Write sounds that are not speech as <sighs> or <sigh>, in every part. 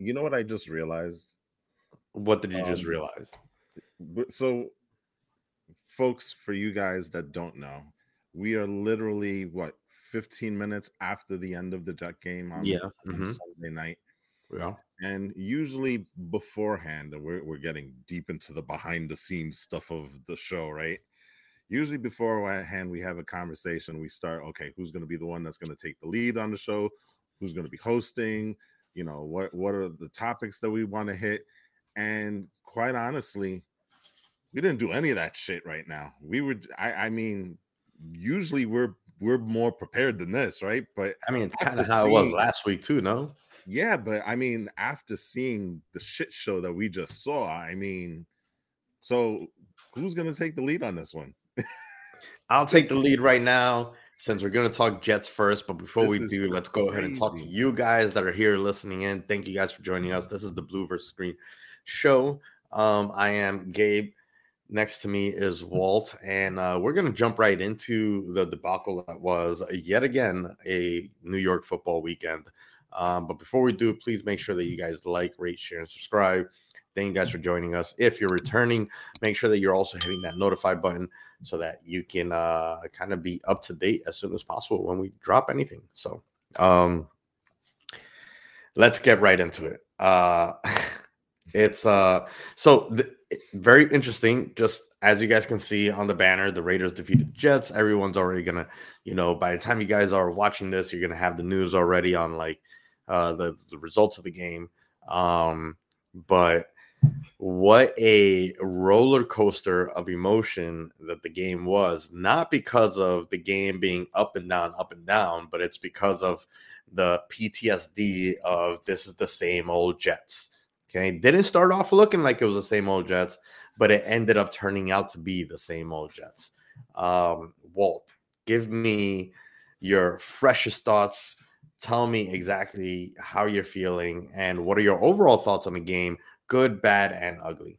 You know, what I just realized? What did you just Um, realize? So, folks, for you guys that don't know, we are literally what 15 minutes after the end of the Jet game on, Yeah. on mhm, Sunday night. Yeah. And usually beforehand, and we're, we're getting deep into the behind the scenes stuff of the show, right? Usually beforehand, we have a conversation. We start, okay, who's going to be the one that's going to take the lead on the show? Who's going to be hosting? You know, what what are the topics that we want to hit? And quite honestly, we didn't do any of that shit right now. We were, I, I mean, usually we're we're more prepared than this, right? But I mean, it's kind of how it was last week too. No. yeah, but I mean, after seeing the shit show that we just saw, I mean, so who's gonna take the lead on this one? I'll take the lead right now since we're going to talk Jets first. But before we This is do, let's go ahead and talk to you guys that are here listening in. Thank you guys for joining us. This is the Blue versus Green show. Um, I am Gabe. Next to me is Walt, and uh, we're going to jump right into the debacle that was yet again a New York football weekend. Um, but before we do, please make sure that you guys like, rate, share, and subscribe. Thank you guys for joining us. If you're returning, make sure that you're also hitting that notify button so that you can uh, kind of be up to date as soon as possible when we drop anything. So, um, let's get right into it. Uh, <laughs> it's uh, so th- very interesting. Just as you guys can see on the banner, the Raiders defeated Jets. Everyone's already gonna, you know, by the time you guys are watching this, you're gonna have the news already on like uh, the the results of the game. Um, but what a roller coaster of emotion that the game was not because of the game being up and down up and down but it's because of the ptsd of this is the same old jets. Okay didn't start off looking like it was the same old jets but it ended up turning out to be the same old jets. Um walt give me your freshest thoughts. Tell me exactly how you're feeling and what are your overall thoughts on the game good, bad, and ugly.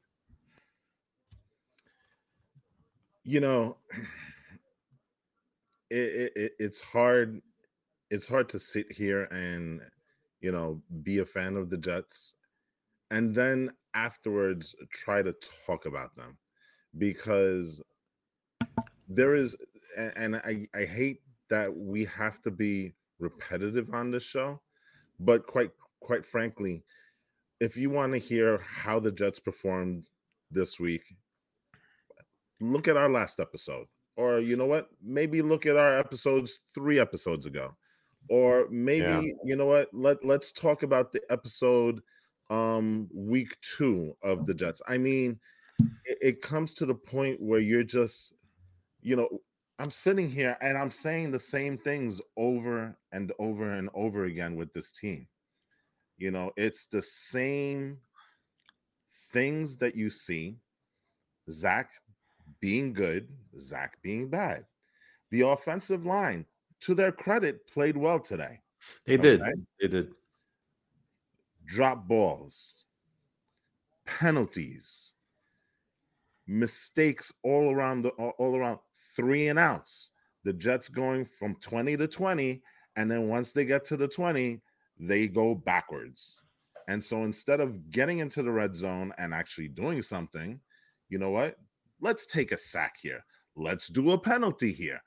You know, it, it, it it's hard. It's hard to sit here and you know be a fan of the Jets, and then afterwards try to talk about them because there is, and I I hate that we have to be repetitive on this show, but quite quite frankly, if you want to hear how the Jets performed this week, look at our last episode. Or you know what? Maybe look at our episodes 3 episodes ago. Or maybe Yeah. you know what? Let let's talk about the episode um week 2 of the Jets. I mean, it, it comes to the point where you're just you know, I'm sitting here and I'm saying the same things over and over and over again with this team. You know, it's the same things that you see. Zach being good, Zach being bad. The offensive line, to their credit, played well today. They did. They did. Drop balls, penalties, mistakes all around the all all around three and outs. The Jets going from 20 to 20, and then once they get to the 20, they go backwards. And so instead of getting into the red zone and actually doing something, you know what? Let's take a sack here. Let's do a penalty here.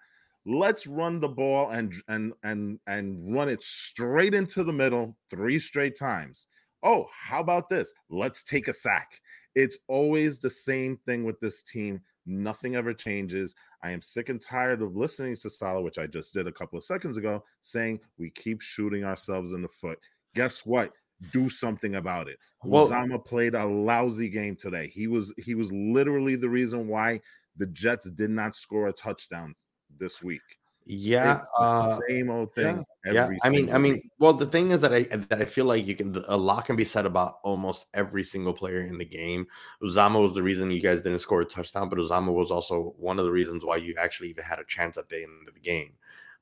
Let's run the ball and and and and run it straight into the middle three straight times. Oh, how about this? Let's take a sack. It's always the same thing with this team. Nothing ever changes. I am sick and tired of listening to Saleh, which I just did a couple of seconds ago, saying we keep shooting ourselves in the foot. Guess what? Do something about it. Well- Uzomah played a lousy game today. He was he was literally the reason why the Jets did not score a touchdown this week. Yeah. Uh, same old thing. yeah. every I mean, I mean, well, the thing is that I that I feel like you can a lot can be said about almost every single player in the game. Uzomah was the reason you guys didn't score a touchdown, but Uzomah was also one of the reasons why you actually even had a chance at the end of the game.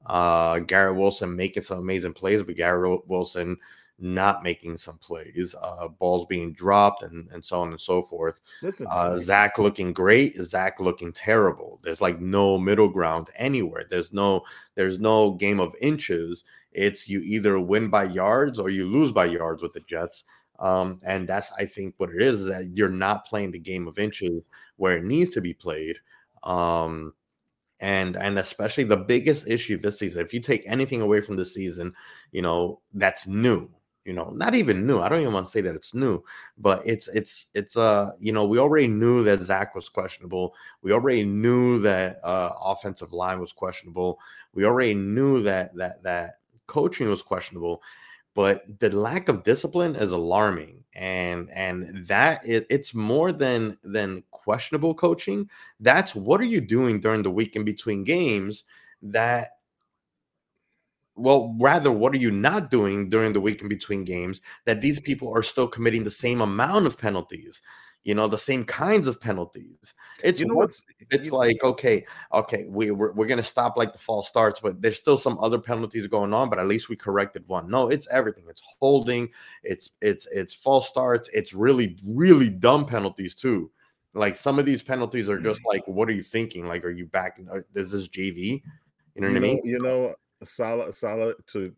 Uh, Garrett Wilson making some amazing plays, but Garrett Wilson not making some plays, uh, balls being dropped, and and so on and so forth. listen, Uh, Zach looking great, Zach looking terrible. There's like no middle ground anywhere. There's no there's no game of inches, It's you either win by yards or you lose by yards with the Jets. Um, and that's I think what it is, is that you're not playing the game of inches where it needs to be played. Um, and and especially the biggest issue this season, if you take anything away from the season, you know, that's new you know not even new i don't even want to say that it's new but it's it's it's uh you know we already knew that zach was questionable we already knew that uh offensive line was questionable we already knew that that that coaching was questionable but the lack of discipline is alarming and and that is, it's more than than questionable coaching that's what are you doing during the week in between games that well, rather, what are you not doing during the week in between games that these people are still committing the same amount of penalties? You know, the same kinds of penalties. It's you know what's it's you like okay, okay, we we're, we're gonna stop like the false starts, but there's still some other penalties going on. But at least we corrected one. No, it's everything. It's holding. It's it's it's false starts. It's really really dumb penalties too. Like some of these penalties are just like, what are you thinking? Like, are you back? Uh, is this JV? You know what I mean? you know, Saleh Saleh to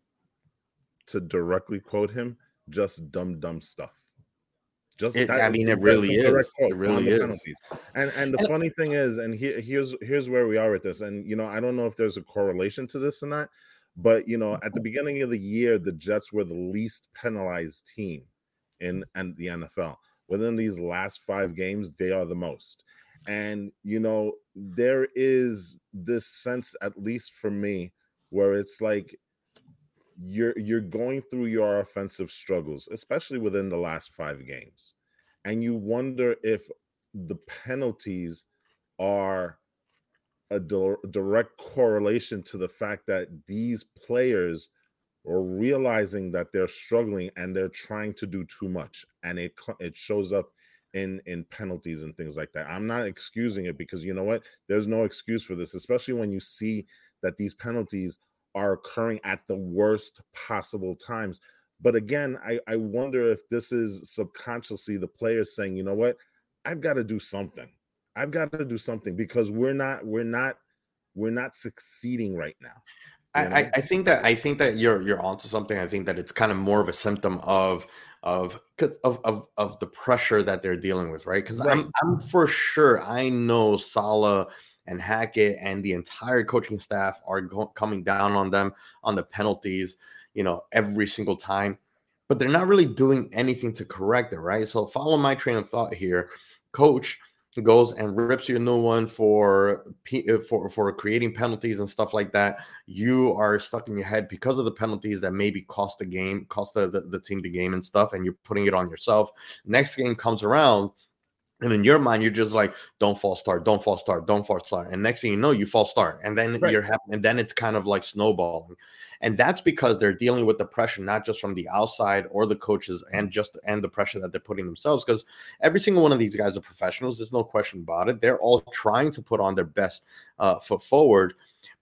to directly quote him, just dumb dumb stuff. Just it, I mean, it really is. It really is. Penalties. And and the funny thing is, and here, here's here's where we are with this. And you know, I don't know if there's a correlation to this or not, but you know, at the mm-hmm. beginning of the year, the Jets were the least penalized team in and the NFL. Within these last five games, they are the most. And you know, there is this sense, at least for me, where it's like you're you're going through your offensive struggles, especially within the last five games, and you wonder if the penalties are a di- direct correlation to the fact that these players are realizing that they're struggling and they're trying to do too much and it it shows up in in penalties and things like that. I'm not excusing it because you know what? There's no excuse for this, especially when you see that these penalties are occurring at the worst possible times. But again, I, I wonder if this is subconsciously the players saying, you know what, I've got to do something. I've got to do something because we're not we're not we're not succeeding right now. I, I, think that I think that you're you're onto something. I think that it's kind of more of a symptom of of of of, of the pressure that they're dealing with, right? Because right. I'm I'm for sure I know Saleh and Hackett and the entire coaching staff are go- coming down on them on the penalties, you know, every single time. But they're not really doing anything to correct it, right? So follow my train of thought here. Coach goes and rips you a new one for uh, for for creating penalties and stuff like that. You are stuck in your head because of the penalties that maybe cost the game, cost the, the, the team the game and stuff, and you're putting it on yourself. Next game comes around and in your mind, you're just like, don't fall start, don't fall start, don't fall start. And next thing you know, you fall start. And then right. you're happy, and then it's kind of like snowballing. And that's because they're dealing with the pressure, not just from the outside or the coaches, and just and the pressure that they're putting themselves. Because every single one of these guys are professionals. There's no question about it. They're all trying to put on their best uh, foot forward,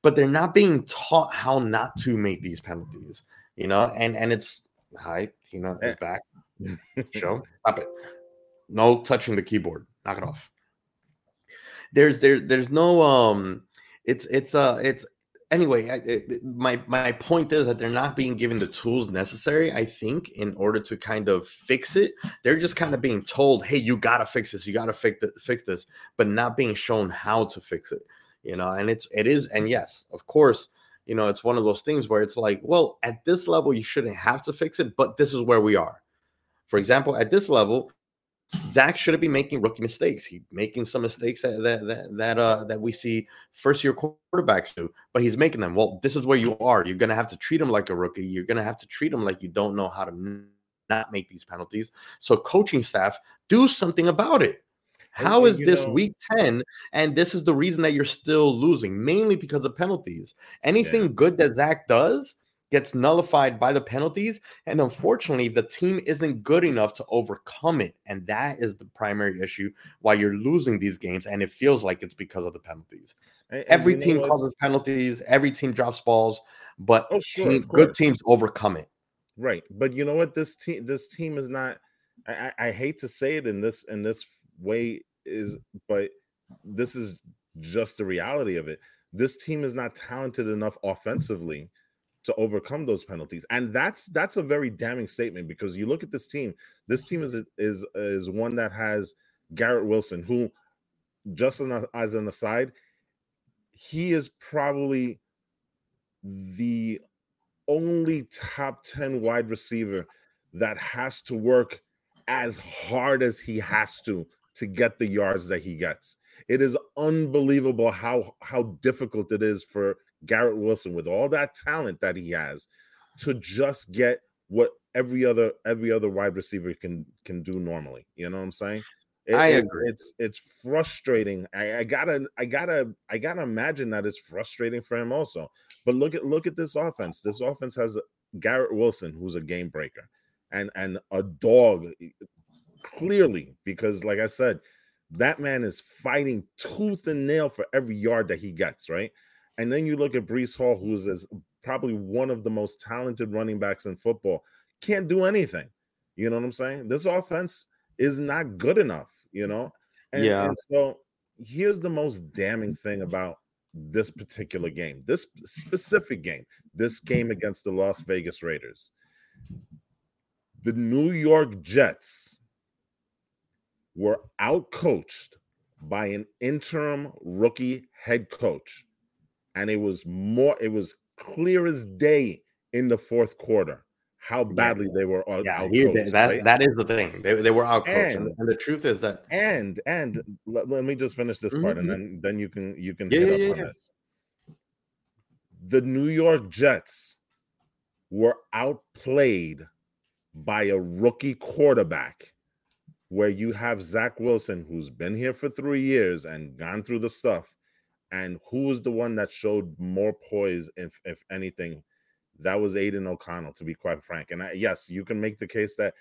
but they're not being taught how not to make these penalties. You know, and and it's hi, Tina is back. <laughs> Show, stop it. No touching the keyboard. Knock it off. There's there there's no um it's it's uh it's anyway I, it, my my point is that they're not being given the tools necessary i think in order to kind of fix it they're just kind of being told hey you gotta fix this you gotta fix, fix this but not being shown how to fix it you know and it's it is and yes of course you know it's one of those things where it's like well at this level you shouldn't have to fix it but this is where we are for example at this level Zach shouldn't be making rookie mistakes. He's making some mistakes that that that that, uh, that we see first year quarterbacks do, but he's making them. Well, this is where you are. You're gonna have to treat him like a rookie. You're gonna have to treat him like you don't know how to not make these penalties. So, coaching staff, do something about it. How is this know, week 10? And this is the reason that you're still losing, mainly because of penalties. Anything yeah. good that Zach does, gets nullified by the penalties. And unfortunately, the team isn't good enough to overcome it. And that is the primary issue why you're losing these games. And it feels like it's because of the penalties. And, every team causes penalties, every team drops balls, but oh, sure, team, good teams overcome it. Right. But you know what? This team, this team is not. I, I hate to say it in this in this way is, but this is just the reality of it. This team is not talented enough offensively to overcome those penalties. And that's that's a very damning statement because you look at this team. This team is is is one that has Garrett Wilson, who just as an aside, he is probably the only top 10 wide receiver that has to work as hard as he has to to get the yards that he gets. It is unbelievable how how difficult it is for Garrett Wilson with all that talent that he has to just get what every other every other wide receiver can can do normally. You know what I'm saying? It, I it's, agree. It's it's frustrating. I, I gotta I gotta I gotta imagine that it's frustrating for him also. But look at look at this offense. This offense has Garrett Wilson, who's a game breaker, and and a dog clearly because, like I said, that man is fighting tooth and nail for every yard that he gets. Right, and then you look at Breece Hall, who's is probably one of the most talented running backs in football, can't do anything. You know what I'm saying? This offense is not good enough, you know? And, Yeah. and so here's the most damning thing about this particular game, this specific game, this game against the Las Vegas Raiders. The New York Jets were outcoached by an interim rookie head coach. And it was more, it was clear as day in the fourth quarter how badly they were out- Yeah, he, that right? that is the thing. They, they were out and, And- the truth is that and and let, let me just finish this part and Mhm. then then you can you can Yeah, hit yeah, up yeah, on this the new york jets were outplayed by a rookie quarterback where you have zach wilson who's been here for three years and gone through the stuff and who was the one that showed more poise if if anything that was aidan o'connell to be quite frank and I, yes you can make the case that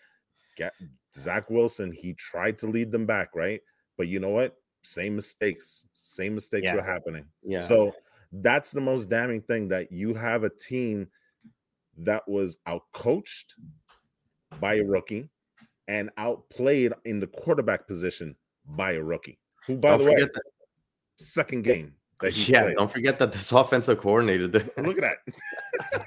Ga- Zach Wilson, he tried to lead them back, right? But you know what? Same mistakes, same mistakes Yeah. were happening. yeah. So that's the most damning thing that you have a team that was outcoached by a rookie and outplayed in the quarterback position by a rookie. Who, by don't the way, that. second game Yeah, played. don't forget that this <laughs> offensive coordinator. Look at that. <laughs>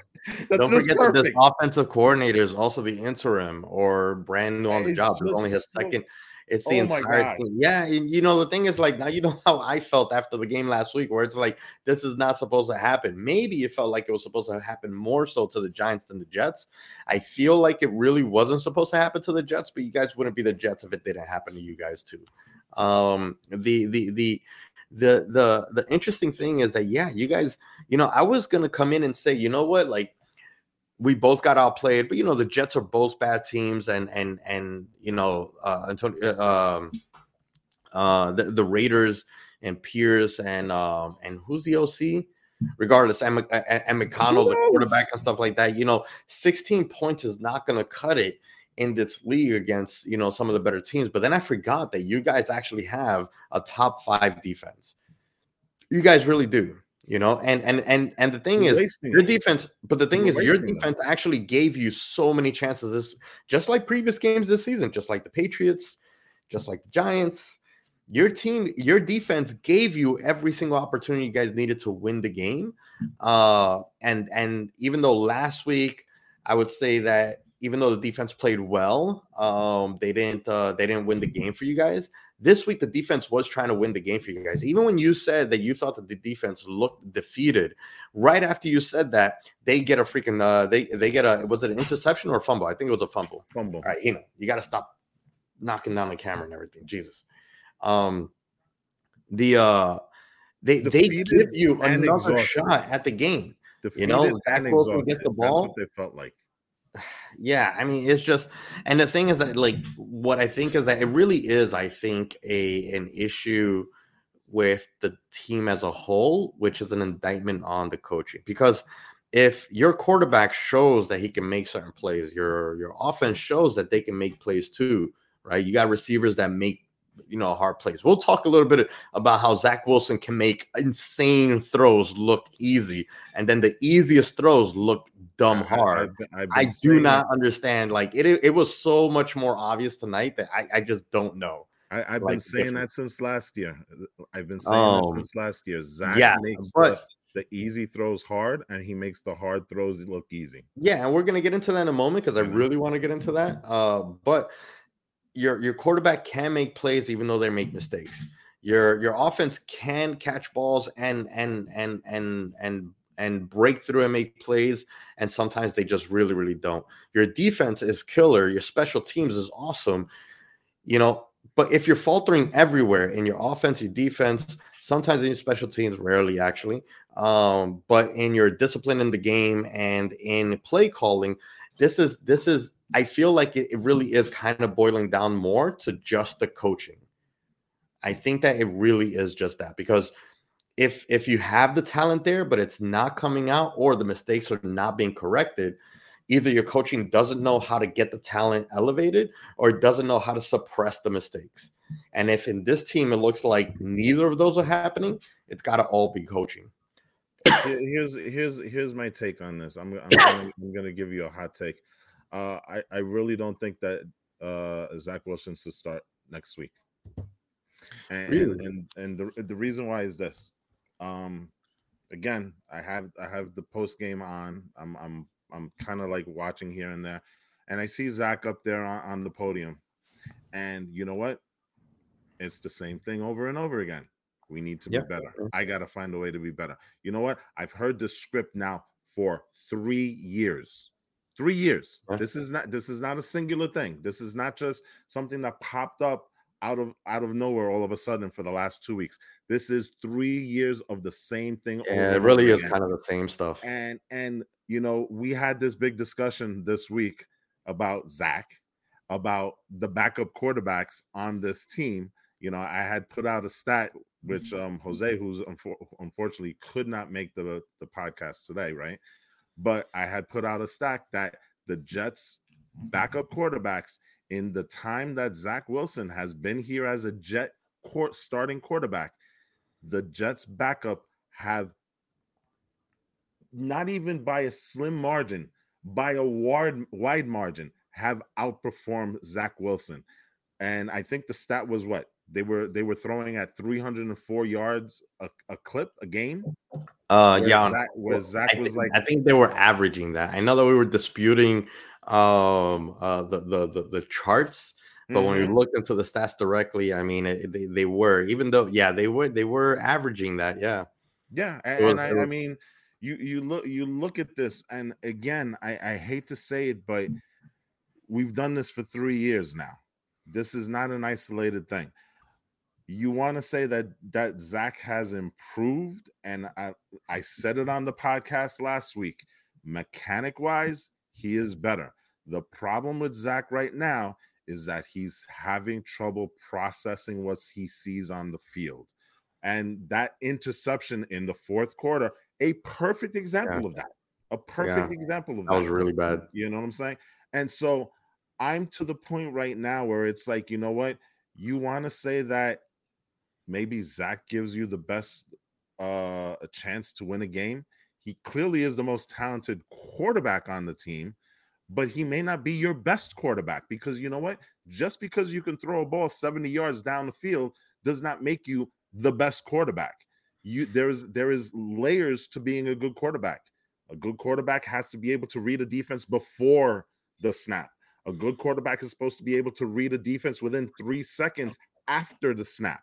Don't forget that this offensive coordinator is also the interim or brand new on the It's job. It's only his so- second. It's the Oh entire thing. Yeah, you know the thing is like now you know how I felt after the game last week, where it's like this is not supposed to happen. Maybe it felt like it was supposed to happen more so to the Giants than the Jets. I feel like it really wasn't supposed to happen to the Jets, but you guys wouldn't be the Jets if it didn't happen to you guys too. Um, the the the the the the interesting thing is that yeah, you guys, you know, I was gonna come in and say, you know what, like we both got outplayed, but you know the Jets are both bad teams, and and and you know uh, Antonio, um, uh, the, the Raiders and Pierce and um, and who's the OC? Regardless, and, Mc- and and McConnell, the quarterback and stuff like that. You know, 16 points is not going to cut it in this league against you know some of the better teams. But then I forgot that you guys actually have a top five defense. You guys really do. You know, and and and and the thing We're is, your defense, but the thing We're is, your them. defense actually gave you so many chances. This just like previous games this season, just like the Patriots, just like the Giants. Your team, your defense gave you every single opportunity you guys needed to win the game. Uh, and and even though last week I would say that even though the defense played well, um, they didn't uh, they didn't win the game for you guys. This week, the defense was trying to win the game for you guys. Even when you said that you thought that the defense looked defeated, right after you said that, they get a freaking uh, they they get a was it an interception or a fumble? I think it was a fumble. Fumble. All right, you know, you got to stop knocking down the camera and everything. Jesus. Um, the uh, they they give you another exhausted. shot at the game. Defeated know, Zach and Wilson gets the ball. That's what they felt like. Yeah, I mean, it's just, and the thing is that, like, what I think is that it really is, I think, a an issue with the team as a whole, which is an indictment on the coaching. Because if your quarterback shows that he can make certain plays, your your offense shows that they can make plays too, right? You got receivers that make you know hard plays. We'll talk a little bit about how Zach Wilson can make insane throws look easy, and then the easiest throws look dumb I- I- hard. I've I've I do not understand. Like it, it was so much more obvious tonight that I, I just don't know. I, I've like been saying that since last year. I've been saying Um, that since last year. Zach yeah, makes but- the, the easy throws hard and he makes the hard throws look easy. Yeah, and we're gonna get into that in a moment because I really want to get into that. Uh, but your your quarterback can make plays even though they make mistakes. Your your offense can catch balls and and and and and and break through and make plays, and sometimes they just really really don't. Your defense is killer. Your special teams is awesome. You know, but if you're faltering everywhere in your offense, your defense, sometimes in your special teams, rarely actually, um, but in your discipline in the game and in play calling, this is this is I feel like it, it really is kind of boiling down more to just the coaching. I think that it really is just that because if if you have the talent there but it's not coming out or the mistakes are not being corrected, either your coaching doesn't know how to get the talent elevated or it doesn't know how to suppress the mistakes. And if in this team it looks like neither of those are happening, it's got to all be coaching. Here's here's here's my take on this. I'm I'm I'm gonna give you a hot take. Uh, I I really don't think that uh, Zach Wilson should start next week. And really? and and the the reason why is this. Um, again, I have I have the post game on. I'm I'm I'm kind of like watching here and there, and I see Zach up there on, on the podium, and you know what? It's the same thing over and over again. We need to yep. be better. I got to find a way to be better. You know what? I've heard this script now for three years. Three years. This is not. This is not a singular thing. This is not just something that popped up out of out of nowhere all of a sudden for the last two weeks. This is three years of the same thing. Yeah, it really is kind of the same stuff. And and you know, we had this big discussion this week about Zach, about the backup quarterbacks on this team. You know, I had put out a stat which mm-hmm. um Jose, who's unfor- unfortunately could not make the the podcast today, right? But I had put out a stack that the Jets backup quarterbacks in the time that Zach Wilson has been here as a Jet court starting quarterback, the Jets backup have not even by a slim margin, by a wide wide margin, have outperformed Zach Wilson. And I think the stat was what they were they were throwing at 304 yards a, a clip a game. Uh, yeah, Zach, where Zach I was think, like, I think they were averaging that. I know that we were disputing um uh the the the, the charts but mm-hmm. when we mm-hmm. looked into the stats directly i mean it, they, they were even though yeah they were they were averaging that yeah yeah and, was, and I, I, mean you you look you look at this and again i i hate to say it but we've done this for three years now this is not an isolated thing you want to say that that zach has improved and i i said it on the podcast last week mechanic wise he is better. The problem with Zach right now is that he's having trouble processing what he sees on the field. And that interception in the fourth quarter, a perfect example yeah. of that. A perfect yeah. example of that. That was really bad. You know what I'm saying? And so I'm to the point right now where it's like, you know what? You want to say that maybe Zach gives you the best uh a chance to win a game. He clearly is the most talented quarterback on the team, but he may not be your best quarterback because you know what? Just because you can throw a ball 70 yards down the field does not make you the best quarterback. You there's there is layers to being a good quarterback. A good quarterback has to be able to read a defense before the snap. A good quarterback is supposed to be able to read a defense within 3 seconds after the snap.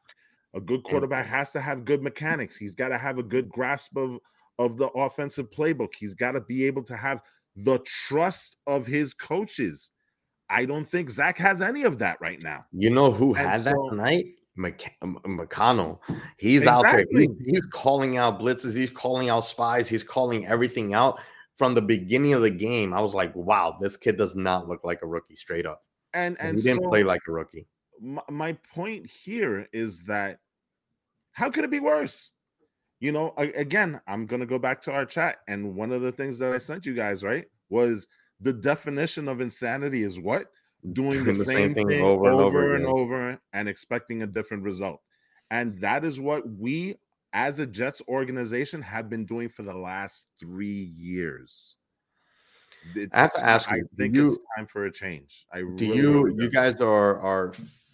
A good quarterback has to have good mechanics. He's got to have a good grasp of of the offensive playbook. He's got to be able to have the trust of his coaches. I don't think Zach has any of that right now. You know who and had so, that tonight? McC- McConnell. He's exactly. out there. He, he's calling out blitzes. He's calling out spies. He's calling everything out from the beginning of the game. I was like, wow, this kid does not look like a rookie straight up. And and he didn't so play like a rookie. My, my point here is that how could it be worse? you know, again, I'm gonna go back to our chat, and one of the things that I sent you guys, right, was the definition of insanity is what doing the, the same, thing, thing, over, and over and over and expecting a different result, and that is what we, as a Jets organization, have been doing for the last three years. It's, I have to ask you. I think you, it's time for a change. I do really you. You guys are are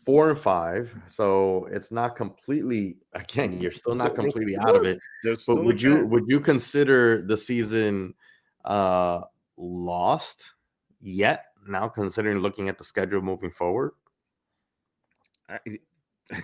four and five, so it's not completely. Again, you're still not completely out of it. But would you would you consider the season uh lost yet? Now, considering looking at the schedule moving forward, I, <laughs>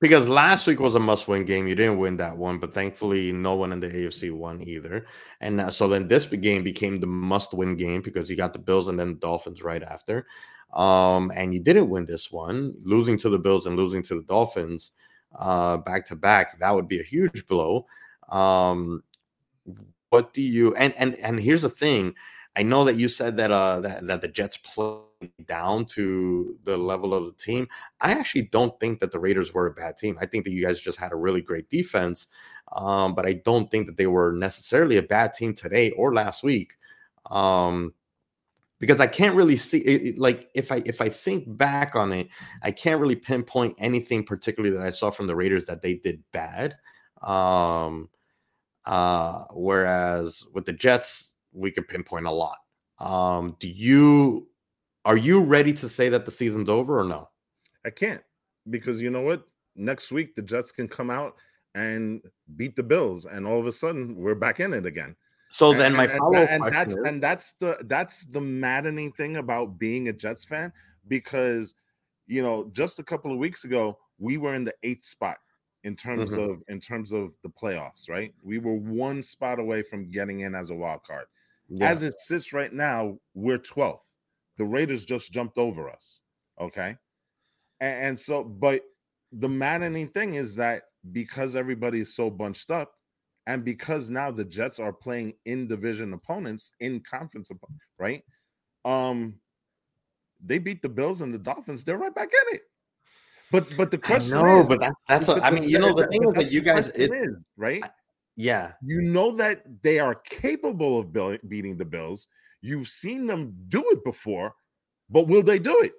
because last week was a must-win game. You didn't win that one, but thankfully, no one in the AFC won either. And uh, so then this game became the must-win game because you got the Bills and then the Dolphins right after. Um, and you didn't win this one, losing to the Bills and losing to the Dolphins uh, back to back. That would be a huge blow. Um, what do you and and and here's the thing I know that you said that uh that, that the Jets play down to the level of the team. I actually don't think that the Raiders were a bad team. I think that you guys just had a really great defense, um, but I don't think that they were necessarily a bad team today or last week. Um, because I can't really see it, like if I if I think back on it, I can't really pinpoint anything particularly that I saw from the Raiders that they did bad. Um, uh, whereas with the Jets, we could pinpoint a lot. Um, do you are you ready to say that the season's over or no? I can't because you know what? Next week the Jets can come out and beat the Bills, and all of a sudden we're back in it again. So and, then my follow and, and that's is, and that's the that's the maddening thing about being a Jets fan because you know just a couple of weeks ago we were in the eighth spot in terms mm-hmm. of in terms of the playoffs, right? We were one spot away from getting in as a wild card. Yeah. As it sits right now, we're 12th. The Raiders just jumped over us. Okay. And, and so, but the maddening thing is that because everybody is so bunched up, and because now the Jets are playing in division opponents in conference, right? Um, they beat the Bills and the Dolphins. They're right back in it. But but the question no, is, but that's that's. A, I mean, you know, the thing is that you guys, it, is, right? Yeah. You know that they are capable of beating the Bills. You've seen them do it before, but will they do it?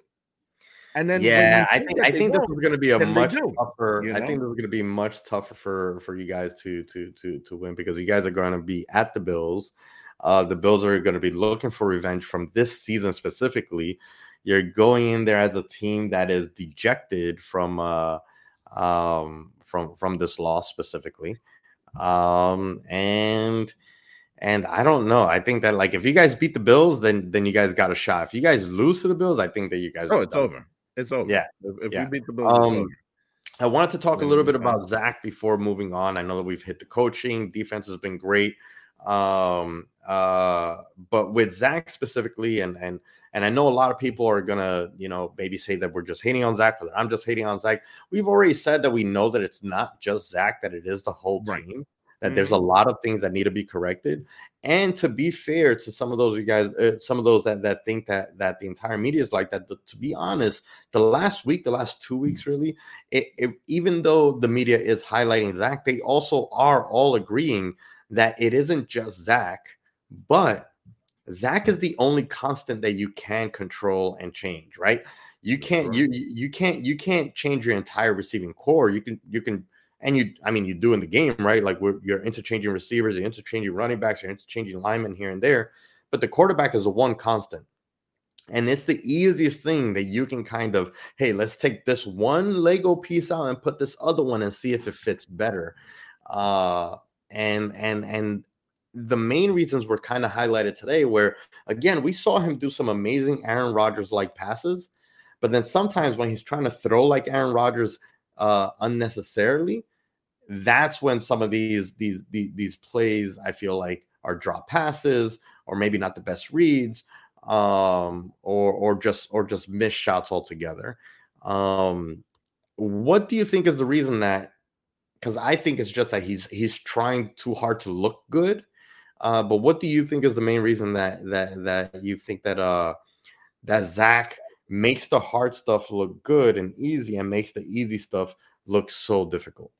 And then yeah, I think I think this is going to be a much tougher. You know? I think this is going to be much tougher for for you guys to to to to win because you guys are going to be at the Bills. Uh, the Bills are going to be looking for revenge from this season specifically. You're going in there as a team that is dejected from uh, um, from from this loss specifically. Um, and and I don't know. I think that like if you guys beat the Bills, then then you guys got a shot. If you guys lose to the Bills, I think that you guys. Oh, it's done. over. It's over. Yeah. If, if yeah. we beat the Bills, um, I wanted to talk a little bit about Zach before moving on. I know that we've hit the coaching. Defense has been great. Um, uh, but with Zach specifically, and and and I know a lot of people are gonna, you know, maybe say that we're just hating on Zach, or that I'm just hating on Zach. We've already said that we know that it's not just Zach, that it is the whole team. That mm-hmm. there's a lot of things that need to be corrected. And to be fair to some of those you guys, uh, some of those that that think that that the entire media is like that. The, to be honest, the last week, the last two weeks, really, it, it, even though the media is highlighting Zach, they also are all agreeing that it isn't just Zach, but Zach is the only constant that you can control and change, right? You can't you you can't you can't change your entire receiving corps. You can you can and you I mean you do in the game, right? Like you're interchanging receivers, you're interchanging running backs, you're interchanging linemen here and there, but the quarterback is the one constant. And it's the easiest thing that you can kind of, hey, let's take this one Lego piece out and put this other one and see if it fits better. Uh, and and and the main reasons were kind of highlighted today, where again, we saw him do some amazing Aaron Rodgers like passes, but then sometimes when he's trying to throw like Aaron Rodgers uh, unnecessarily, that's when some of these, these these these plays I feel like are drop passes or maybe not the best reads um, or or just or just missed shots altogether. Um, what do you think is the reason that? Because I think it's just that he's he's trying too hard to look good uh, but what do you think is the main reason that that that you think that uh that Zach makes the hard stuff look good and easy and makes the easy stuff look so difficult?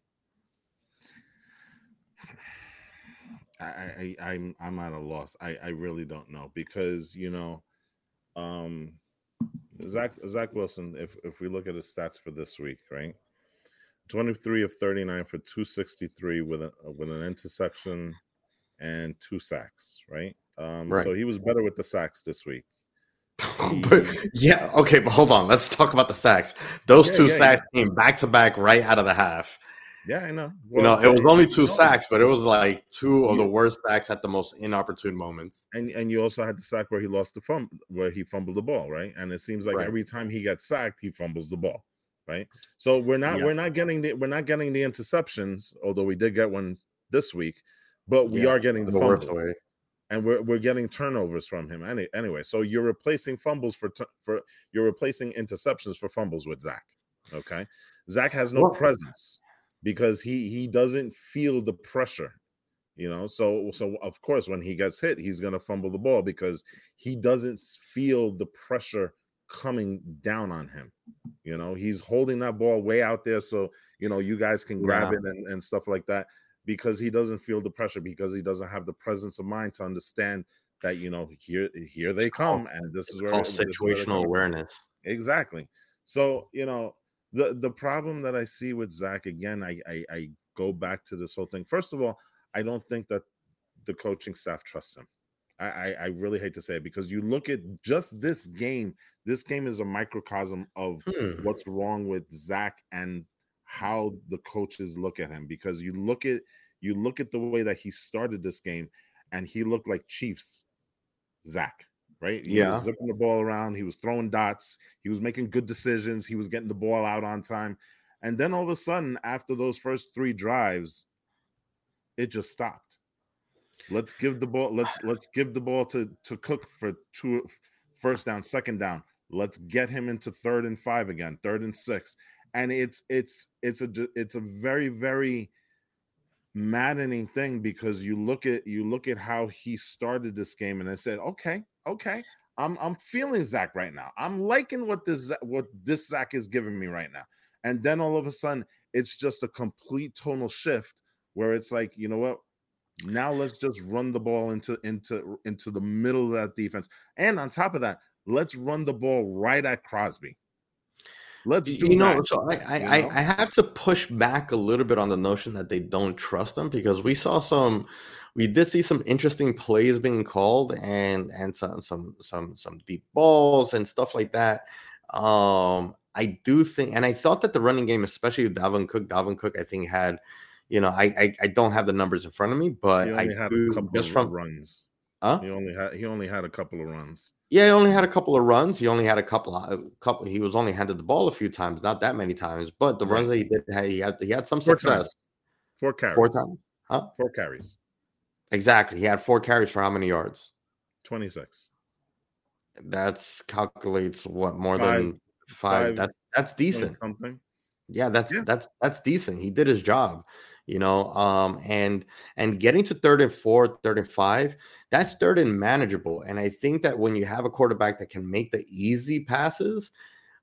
I, I I'm I'm at a loss. I I really don't know because you know, um, Zach Zach Wilson. If if we look at his stats for this week, right, twenty three of thirty nine for two sixty three with a with an interception, and two sacks, right? Um, right. So he was better with the sacks this week. <laughs> but yeah, okay, but hold on. Let's talk about the sacks. Those Yeah, two yeah, sacks came back to back right out of the half. Yeah, I know. you know, it was only two sacks, but it was like two of the worst sacks at the most inopportune moments. and and you also had the sack where he lost the fumble, where he fumbled the ball, right? And it seems like Right. every time he gets sacked, he fumbles the ball, right? So we're not Yeah. we're not getting the we're not getting the interceptions, although we did get one this week, but we Yeah, are getting the, The way. And we're we're getting turnovers from him any, anyway. So you're replacing fumbles for for you're replacing interceptions for fumbles with Zach. Okay, Zach has no presence because he he doesn't feel the pressure you know so so of course when he gets hit he's going to fumble the ball because he doesn't feel the pressure coming down on him you know he's holding that ball way out there so you know you guys can grab Yeah. it and, and stuff like that because he doesn't feel the pressure because he doesn't have the presence of mind to understand that you know here here they It's called- come and this is where called situational awareness. Exactly. So you know the the problem that I see with Zach again, I, I I go back to this whole thing. First of all, I don't think that the coaching staff trusts him. I, I I really hate to say it because you look at just this game. This game is a microcosm of Hmm. what's wrong with Zach and how the coaches look at him. Because you look at you look at the way that he started this game, and he looked like Chiefs Zach, right? He Yeah. was zipping the ball around. He was throwing dots. He was making good decisions. He was getting the ball out on time. And then all of a sudden, after those first three drives, it just stopped. Let's give the ball. Let's let's give the ball to to Cook for two first down, second down. Let's get him into third and five again, third and six. And it's it's it's a it's a very very maddening thing because you look at you look at how he started this game and I said, okay, okay, I'm I'm feeling Zach right now. I'm liking what this what this Zach is giving me right now. And then all of a sudden, it's just a complete tonal shift where it's like, you know what? Now let's just run the ball into into into the middle of that defense. And on top of that, let's run the ball right at Crosby. Let's do you know, that, so I I, you I know? I have to push back a little bit on the notion that they don't trust them because we saw some, we did see some interesting plays being called and and some some some some deep balls and stuff like that. Um, I do think, and I thought that the running game, especially with Dalvin Cook, Dalvin Cook, I think had, you know, I I, I don't have the numbers in front of me, but he I had do a couple just of from runs. huh? He only had he only had a couple of runs. Yeah, he only had a couple of runs. He only had a couple, of a couple. He was only handed the ball a few times, not that many times, but the runs that he did, he had, he had some Four success. times. Four carries. Four times, huh? Four carries. Exactly. He had four carries for how many yards? 26. That's calculates what more Five- than five. five That's that's decent. Something. Yeah, that's Yeah. that's that's decent. He did his job, you know. Um, and and getting to third and four, third and five, that's third and manageable. And I think that when you have a quarterback that can make the easy passes,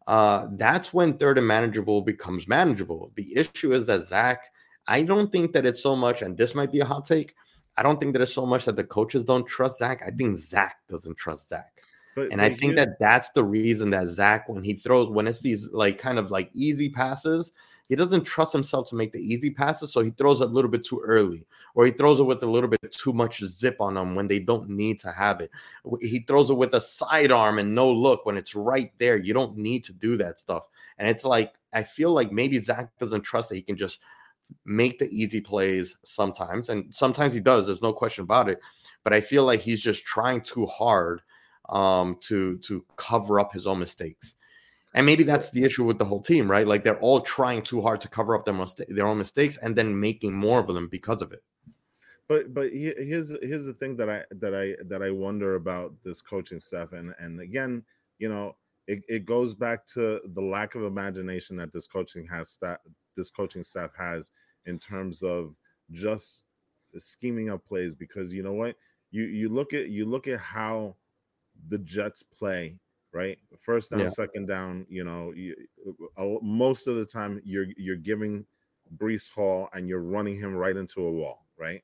uh, that's when third and manageable becomes manageable. The issue is that Zach, I don't think that it's so much, and this might be a hot take. I don't think that it's so much that the coaches don't trust Zach. I think Zach doesn't trust Zach. But And I think that that's the reason that Zach, when he throws, when it's these like kind of like easy passes, he doesn't trust himself to make the easy passes. So he throws it a little bit too early, or he throws it with a little bit too much zip on them when they don't need to have it. He throws it with a sidearm and no look when it's right there. You don't need to do that stuff. And it's like, I feel like maybe Zach doesn't trust that he can just make the easy plays sometimes. And sometimes he does, there's no question about it. But I feel like he's just trying too hard um to to cover up his own mistakes and maybe that's the issue with the whole team right? Like they're all trying too hard to cover up their mistake their own mistakes and then making more of them because of it. But but here's here's the thing that I that I that I wonder about this coaching staff. And and again you know it, it goes back to the lack of imagination that this coaching has staff this coaching staff has in terms of just scheming up plays. Because you know what? You you look at you look at how the Jets play right first down Yeah. second down you know you, uh, most of the time you're you're giving Breece Hall and you're running him right into a wall right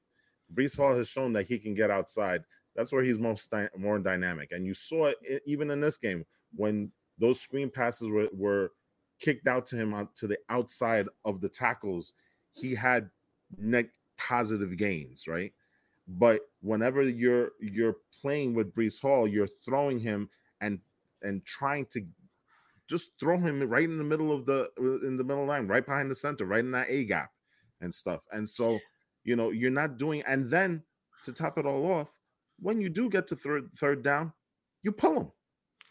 Breece Hall has shown that he can get outside. That's where he's most dy- more dynamic. And you saw it even in this game when those screen passes were, were kicked out to him out to the outside of the tackles. He had net positive gains, right? But whenever you're you're playing with Breece Hall, you're throwing him, and and trying to just throw him right in the middle of the in the middle line, right behind the center, right in that A gap and stuff. And so, you know, you're not doing and then to top it all off, when you do get to third third down, you pull them.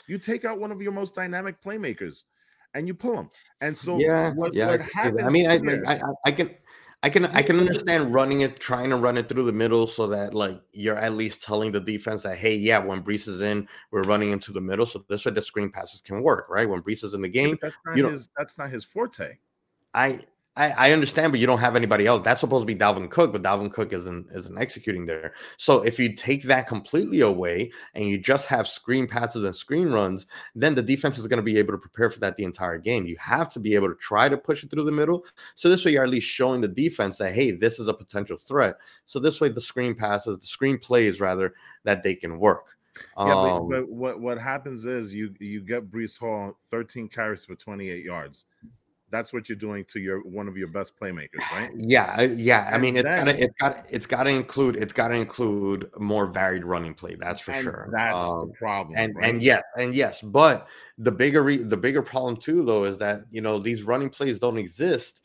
You take out one of your most dynamic playmakers and you pull them. And so yeah, what, yeah, what I, I mean, I, I, I can I can I can understand running it, trying to run it through the middle so that like you're at least telling the defense that hey, yeah, when Breece is in, we're running into the middle, so this way the screen passes can work, right? When Breece is in the game, that's not you his, that's not his forte. I I, I, understand, but you don't have anybody else. That's supposed to be Dalvin Cook, but Dalvin Cook isn't isn't executing there. So if you take that completely away and you just have screen passes and screen runs, then the defense is going to be able to prepare for that the entire game. You have to be able to try to push it through the middle. So this way you're at least showing the defense that hey, this is a potential threat. So this way the screen passes, the screen plays rather that they can work. Yeah, um, but, but what what happens is you you get Breece Hall 13 carries for 28 yards that's what you're doing to your one of your best playmakers, right? Yeah, <sighs> yeah. I mean, it's got it's got it's got to include it's got to include more varied running play. That's for sure. That's um, the problem. And right? and yes, and yes, but the bigger re- the bigger problem too, though, is that you know these running plays don't exist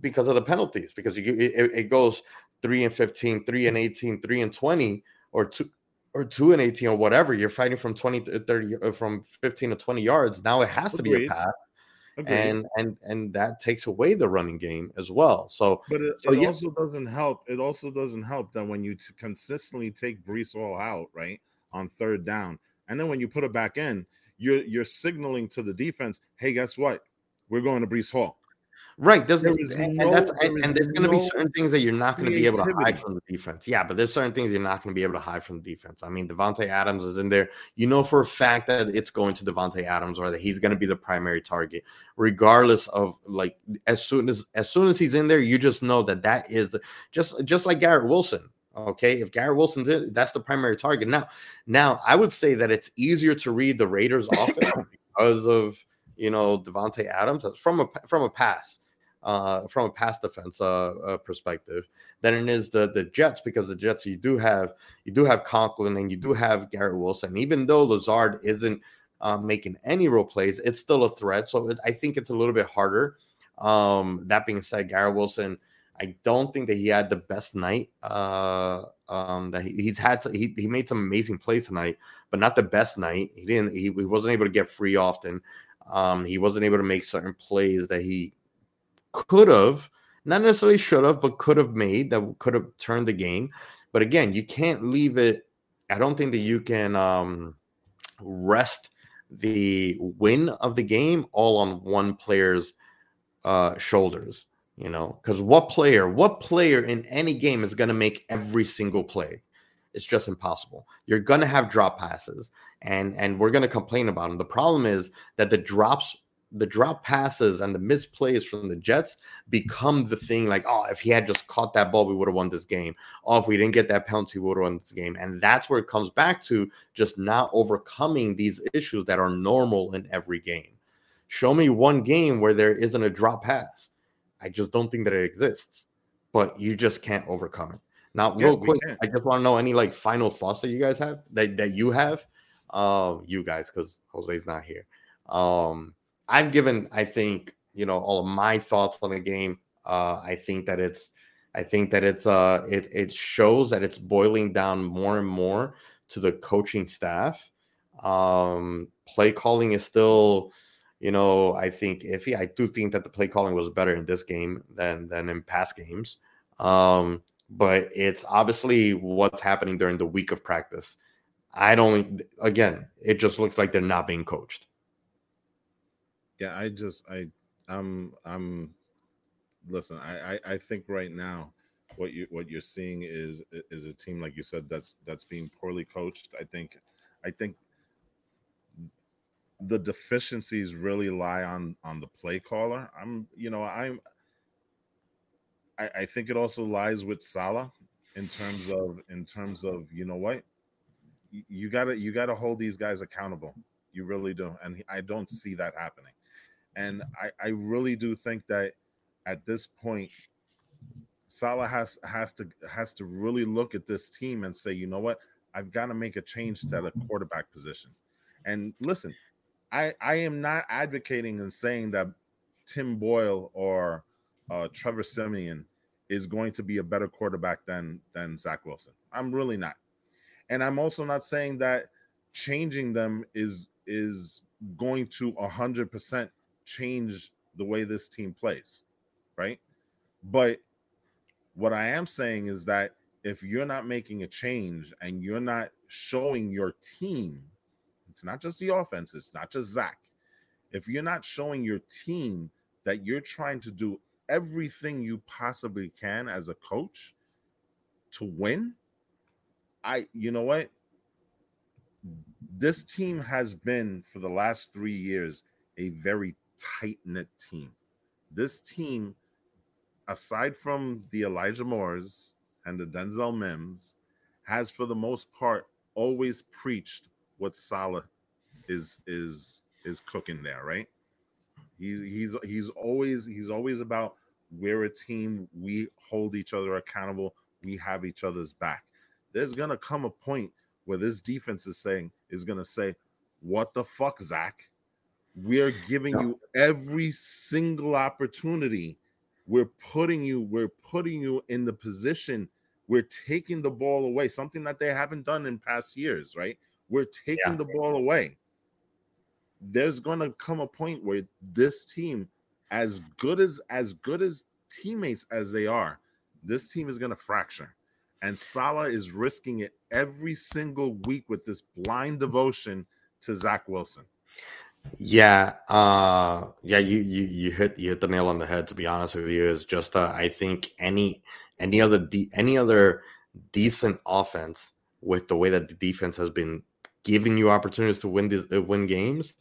because of the penalties. Because you, it, it goes three and 15, three and 18, three and 20, or two or two and 18 or whatever. You're fighting from 20 to 30, uh, from 15 to 20 yards. Now it has to be a pass Agreed. and and and that takes away the running game as well. So, but it, so it yeah. also doesn't help. It also doesn't help that when you t- consistently take Breece Hall out right on third down, and then when you put it back in, you're you're signaling to the defense, "Hey, guess what? We're going to Breece Hall." Right. There's, there and, no, that's there and, and there's going to no be certain things that you're not going to be able to hide from the defense. Yeah, but there's certain things you're not going to be able to hide from the defense. I mean, Davante Adams is in there. You know for a fact that it's going to Davante Adams or that he's going to be the primary target, regardless of like as soon as as soon as he's in there, you just know that that is the just just like Garrett Wilson. Okay, if Garrett Wilson's in, that's the primary target. Now, now I would say that it's easier to read the Raiders' <coughs> offense because of you know Davante Adams from a from a pass uh, from a pass defense uh, uh, perspective than it is the the Jets because the Jets you do have you do have Conklin and you do have Garrett Wilson. Even though Lazard isn't uh, making any role plays, it's still a threat. So it, I think it's a little bit harder. Um, that being said, Garrett Wilson, I don't think that he had the best night. Uh, um, that he, he's had to, he, he made some amazing plays tonight, but not the best night. He didn't he, he wasn't able to get free often. Um, he wasn't able to make certain plays that he could have, not necessarily should have, but could have made that could have turned the game. But again, you can't leave it. I don't think that you can um, rest the win of the game all on one player's uh, shoulders. You know, because what player, what player in any game is going to make every single play? It's just impossible. You're going to have drop passes, and and we're going to complain about them. The problem is that the drops the drop passes and the misplays from the Jets become the thing like, oh, if he had just caught that ball, we would have won this game. Oh, if we didn't get that penalty, we would have won this game. And that's where it comes back to just not overcoming these issues that are normal in every game. Show me one game where there isn't a drop pass. I just don't think that it exists, but you just can't overcome it. Now, yeah, real quick, I just want to know any like final thoughts that you guys have that, that you have. Uh, you guys, because Jose's not here. Um, I've given, I think, you know, all of my thoughts on the game. Uh, I think that it's, I think that it's, uh, it it shows that it's boiling down more and more to the coaching staff. Um, play calling is still, you know, I think iffy. I do think that the play calling was better in this game than than in past games. Um, but it's obviously what's happening during the week of practice. I don't. Again, it just looks like they're not being coached yeah, I just I I'm I'm listen, I, I I think right now what you what you're seeing is is a team like you said that's that's being poorly coached. I think I think the deficiencies really lie on on the play caller. I'm you know I'm I, I think it also lies with Saleh in terms of in terms of you know what you gotta you gotta hold these guys accountable. You really do, and I don't see that happening. And I, I really do think that at this point, Saleh has has to has to really look at this team and say, you know what, I've got to make a change to the quarterback position. And listen, I I am not advocating and saying that Tim Boyle or uh, Trevor Siemian is going to be a better quarterback than than Zach Wilson. I'm really not, and I'm also not saying that changing them is is going to hundred percent change the way this team plays, right? But what I am saying is that if you're not making a change and you're not showing your team, it's not just the offense, it's not just Zach. If you're not showing your team that you're trying to do everything you possibly can as a coach to win, I, you know what? This team has been for the last three years a very tight knit team. This team, aside from the Elijah Moores and the Denzel Mims, has for the most part always preached what Saleh is is is cooking there, right? He's he's he's always he's always about we're a team, we hold each other accountable, we have each other's back. There's gonna come a point where this defense is saying is gonna say, What the fuck, Zach? We're giving you every single opportunity. We're putting you, we're putting you in the position. We're taking the ball away, something that they haven't done in past years, right? We're taking yeah. the ball away. There's gonna come a point where this team, as good as as good as teammates as they are, this team is gonna fracture. And Saleh is risking it every single week with this blind devotion to Zach Wilson. Yeah, uh, yeah, you you you hit you hit the nail on the head. To be honest with you, is just uh, I think any any other de- any other decent offense with the way that the defense has been giving you opportunities to win this, uh, win games,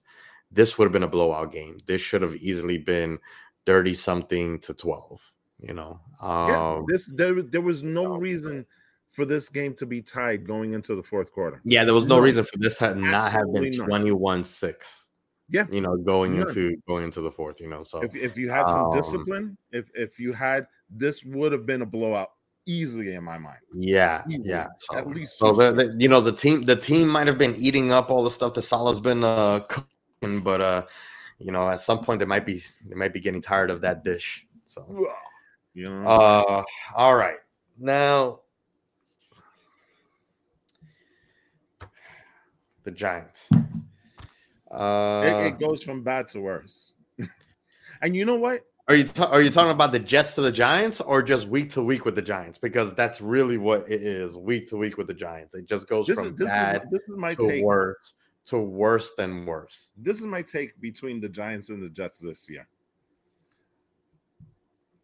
this would have been a blowout game. This should have easily been thirty something to twelve. You know, um, yeah, this there there was no reason for this game to be tied going into the fourth quarter. Yeah, there was no, no reason for this to not have been twenty one six yeah. you know going yeah. into going into the fourth you know so if, if you had some um, discipline if if you had this would have been a blowout easily in my mind. Yeah easily. yeah so, at least so the, the, you know the team the team might have been eating up all the stuff that Saleh's been uh cooking but uh you know at some point they might be they might be getting tired of that dish so. You know uh all right. Now the giants uh, it, it, goes from bad to worse. <laughs> and you know what? Are you are you talking about the Jets to the Giants or just week to week with the Giants? Because that's really what it is, week to week with the Giants. It just goes this from is, this bad is, this is my to take. worse to worse than worse. This is my take between the Giants and the Jets this year.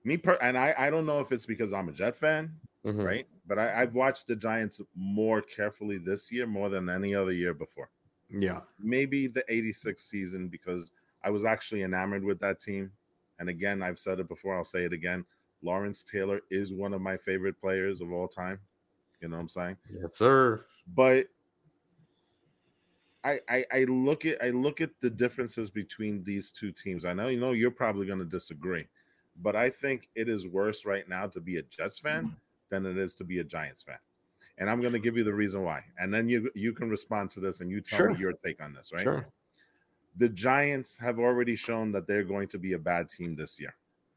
Me per and I, I don't know if it's because I'm a Jet fan, mm-hmm. right? But I, I've watched the Giants more carefully this year more than any other year before. Yeah. Maybe the 86 season because I was actually enamored with that team. And again, I've said it before, I'll say it again. Lawrence Taylor is one of my favorite players of all time. You know what I'm saying? Yes, sir. But I, I, I look at I look at the differences between these two teams. I know you know you're probably going to disagree, but I think it is worse right now to be a Jets fan mm. than it is to be a Giants fan and I'm going to give you the reason why, and then you you can respond to this and you tell sure. me your take on this, right? Sure. The Giants have already shown that they're going to be a bad team this year.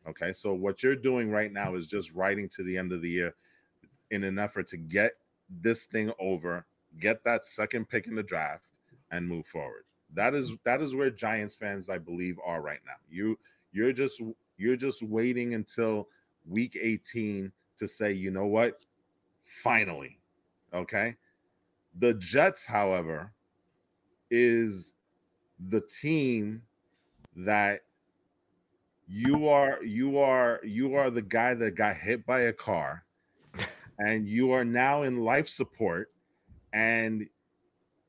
Okay, so what you're doing right now is just riding to the end of the year in an effort to get this thing over, get that second pick in the draft, and move forward. That is that is where Giants fans, I believe, are right now. You you're just you're just waiting until week 18 to say, you know what? Finally, Okay. The Jets, however, is the team that you are you are you are the guy that got hit by a car <laughs> and you are now in life support and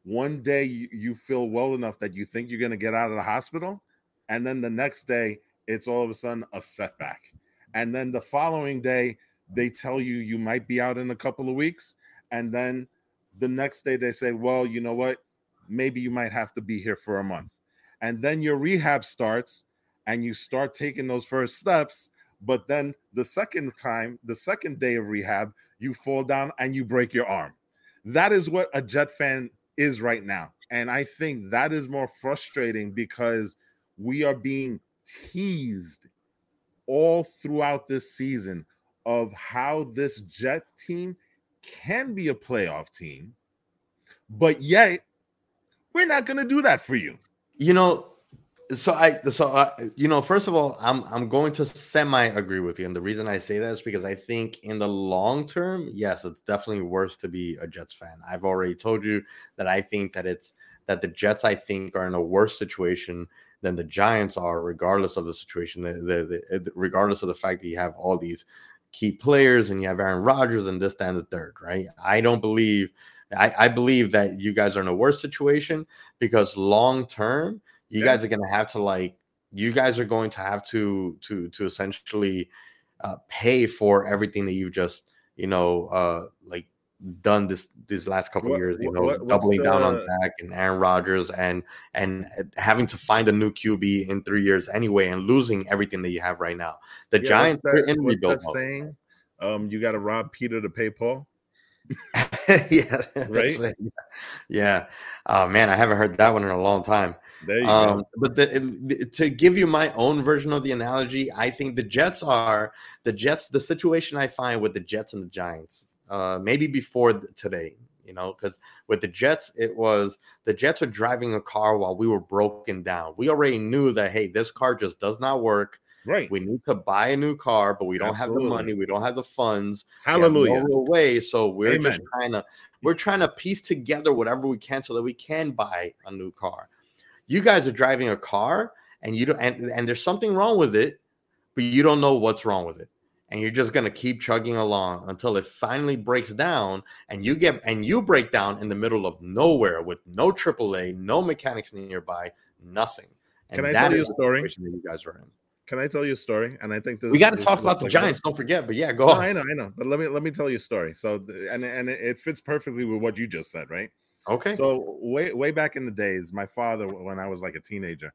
one day you, you feel well enough that you think you're going to get out of the hospital and then the next day it's all of a sudden a setback and then the following day they tell you you might be out in a couple of weeks and then the next day they say, well, you know what? Maybe you might have to be here for a month. And then your rehab starts and you start taking those first steps. But then the second time, the second day of rehab, you fall down and you break your arm. That is what a Jet fan is right now. And I think that is more frustrating because we are being teased all throughout this season of how this Jet team can be a playoff team, but yet we're not going to do that for you. You know, so I so uh, you know, first of all, I'm I'm going to semi agree with you, and the reason I say that is because I think in the long term, yes, it's definitely worse to be a Jets fan. I've already told you that I think that it's that the Jets I think are in a worse situation than the Giants are, regardless of the situation. The, the, the, regardless of the fact that you have all these key players and you have Aaron Rodgers and this, that, and the third, right? I don't believe. I, I believe that you guys are in a worse situation because long term, you yeah. guys are going to have to like. You guys are going to have to to to essentially uh, pay for everything that you've just you know uh like done this these last couple what, years, you know, what, doubling the... down on Dak and Aaron Rodgers and and having to find a new QB in three years anyway, and losing everything that you have right now. The yeah, Giants are in rebuild mode. Saying? Um, you got to rob Peter to pay Paul. <laughs> yeah, <laughs> right. Yeah. Oh man, I haven't heard that one in a long time. There you um, go. But the, to give you my own version of the analogy, I think the Jets are the Jets. The situation I find with the Jets and the Giants uh, maybe before today, you know, because with the Jets, it was the Jets are driving a car while we were broken down. We already knew that, hey, this car just does not work. Right. We need to buy a new car, but we don't Absolutely. have the money. We don't have the funds. Hallelujah. No way. So we're Amen. just trying to we're trying to piece together whatever we can so that we can buy a new car. You guys are driving a car and you don't and, and there's something wrong with it, but you don't know what's wrong with it and you're just going to keep chugging along until it finally breaks down and you get and you break down in the middle of nowhere with no AAA, no mechanics nearby, nothing. And Can I tell you a story? That you guys are in. Can I tell you a story? And I think this we got to talk about the like Giants. Don't forget, but yeah, go no, on. I know, I know, but let me let me tell you a story. So, and and it fits perfectly with what you just said, right? Okay. So way way back in the days, my father, when I was like a teenager,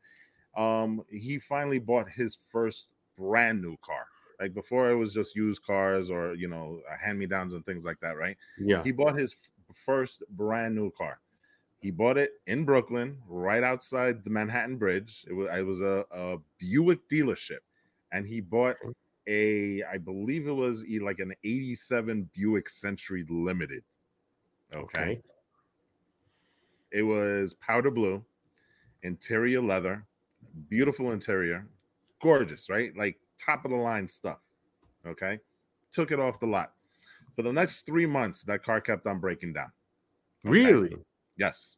um, he finally bought his first brand new car. Like before, it was just used cars or you know uh, hand me downs and things like that, right? Yeah. He bought his first brand new car. He bought it in Brooklyn, right outside the Manhattan Bridge. It was it was a, a Buick dealership, and he bought a I believe it was like an '87 Buick Century Limited. Okay. okay. It was powder blue, interior leather, beautiful interior, gorgeous, right? Like top of the line stuff. Okay. Took it off the lot. For the next three months, that car kept on breaking down. Okay? Really? Yes.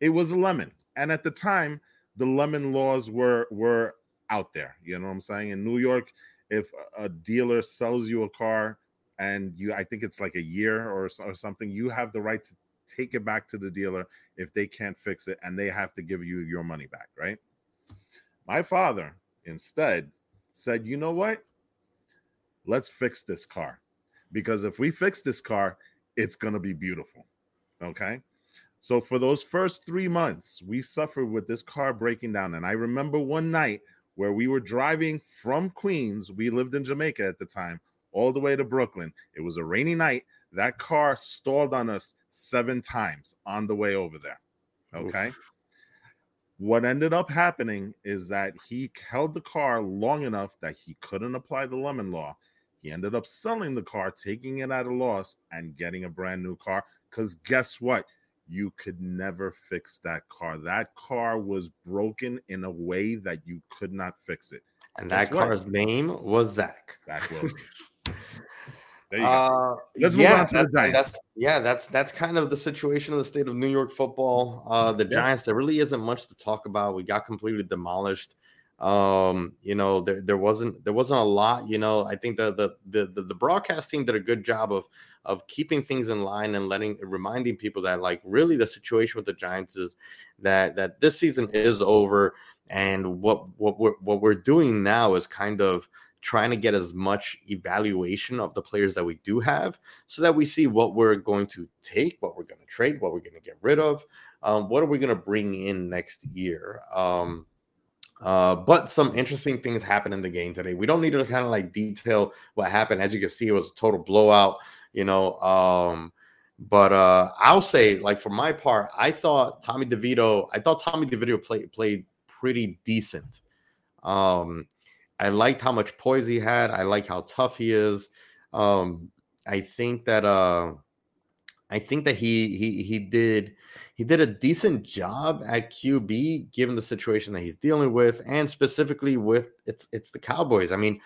It was a lemon. And at the time, the lemon laws were were out there. You know what I'm saying? In New York, if a dealer sells you a car and you I think it's like a year or, or something, you have the right to take it back to the dealer if they can't fix it and they have to give you your money back, right? My father instead said, you know what? Let's fix this car. Because if we fix this car, it's going to be beautiful. Okay. So for those first three months, we suffered with this car breaking down. And I remember one night where we were driving from Queens, we lived in Jamaica at the time, all the way to Brooklyn. It was a rainy night. That car stalled on us seven times on the way over there. Okay. Oof. What ended up happening is that he held the car long enough that he couldn't apply the lemon law. He ended up selling the car, taking it at a loss, and getting a brand new car. Because guess what? You could never fix that car. That car was broken in a way that you could not fix it. And guess that car's what? name was Zach. Zach Wilson. <laughs> Uh, Let's yeah, move on to the Giants. That's, yeah, that's that's kind of the situation of the state of New York football. Uh, the yeah. Giants, there really isn't much to talk about. We got completely demolished. Um, you know, there, there wasn't there wasn't a lot. You know, I think the, the the the broadcast team did a good job of of keeping things in line and letting reminding people that like really the situation with the Giants is that that this season is over and what what we're what we're doing now is kind of trying to get as much evaluation of the players that we do have so that we see what we're going to take, what we're going to trade, what we're going to get rid of, um, what are we going to bring in next year. Um, uh, but some interesting things happened in the game today. We don't need to kind of like detail what happened. As you can see, it was a total blowout, you know. Um, But uh, I'll say, like for my part, I thought Tommy DeVito, I thought Tommy DeVito played played pretty decent. Um, I liked how much poise he had. I like how tough he is. Um, I think that uh, I think that he he he did he did a decent job at QB given the situation that he's dealing with, and specifically with it's it's the Cowboys. I mean,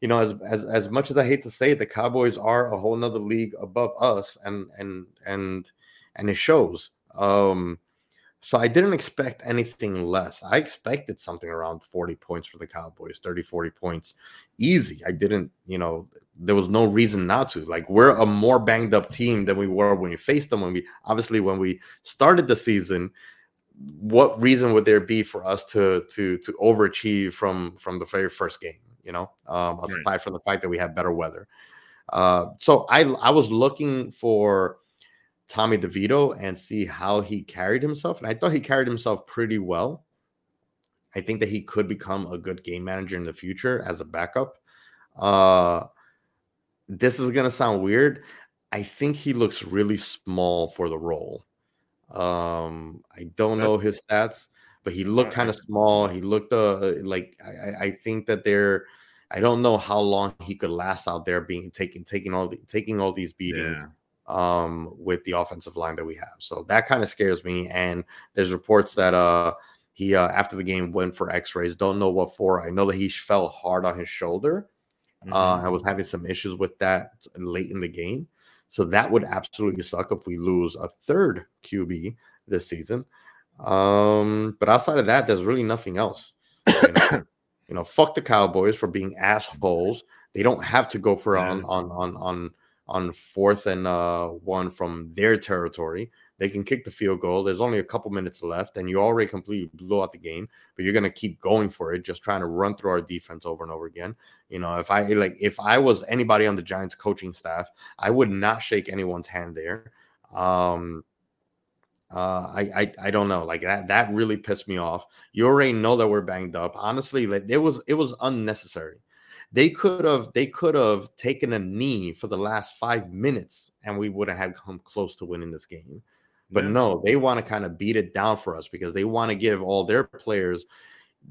you know, as as as much as I hate to say it, the Cowboys are a whole nother league above us, and and and and it shows. Um, so I didn't expect anything less. I expected something around 40 points for the Cowboys, 30, 40 points. Easy. I didn't, you know, there was no reason not to. Like we're a more banged up team than we were when we faced them. When we obviously when we started the season, what reason would there be for us to to to overachieve from from the very first game? you know, um, aside right. from the fact that we have better weather. Uh, so I I was looking for Tommy DeVito and see how he carried himself, and I thought he carried himself pretty well. I think that he could become a good game manager in the future as a backup. Uh, this is gonna sound weird. I think he looks really small for the role. Um, I don't know his stats, but he looked kind of small. He looked uh, like I, I think that they're I don't know how long he could last out there being taking taking all the, taking all these beatings yeah. Um, with the offensive line that we have. So that kind of scares me. And there's reports that uh, he uh, after the game went for X-rays. Don't know what for. I know that he fell hard on his shoulder. Uh, mm-hmm. Uh, I was having some issues with that late in the game. So that would absolutely suck if we lose a third QB this season. Um, but outside of that, there's really nothing else. You know? <coughs> You know, fuck the Cowboys for being assholes. They don't have to go for on on on on on fourth and uh, one from their territory. They can kick the field goal. There's only a couple minutes left, and you already completely blew out the game. But you're gonna keep going for it, just trying to run through our defense over and over again. You know, if I like, if I was anybody on the Giants coaching staff, I would not shake anyone's hand there. Um, uh, I, I I don't know. Like that that really pissed me off. You already know that we're banged up. Honestly, like it was it was unnecessary. They could have they could have taken a knee for the last five minutes, and we wouldn't have come close to winning this game. But yeah. no, they want to kind of beat it down for us because they want to give all their players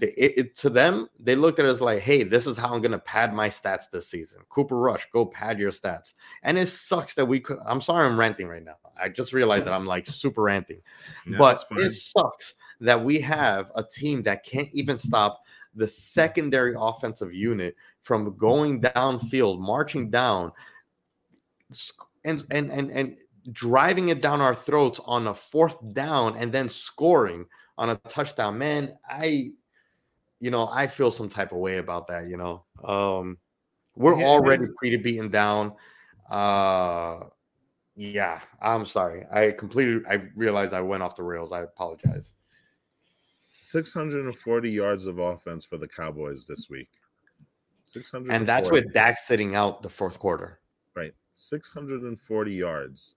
it, it, to them, they looked at us like, hey, this is how I'm going to pad my stats this season. Cooper Rush, go pad your stats. And it sucks that we could. I'm sorry, I'm ranting right now. I just realized that I'm like super ranting, no, but it sucks that we have a team that can't even stop the secondary offensive unit from going downfield, marching down, and and and and driving it down our throats on a fourth down and then scoring on a touchdown. Man, I you know, I feel some type of way about that. You know, um, we're yeah, already pretty beaten down. Uh, yeah, I'm sorry. I completely. I realized I went off the rails. I apologize. 640 yards of offense for the Cowboys this week. 600, and that's with Dak sitting out the fourth quarter. Right, 640 yards.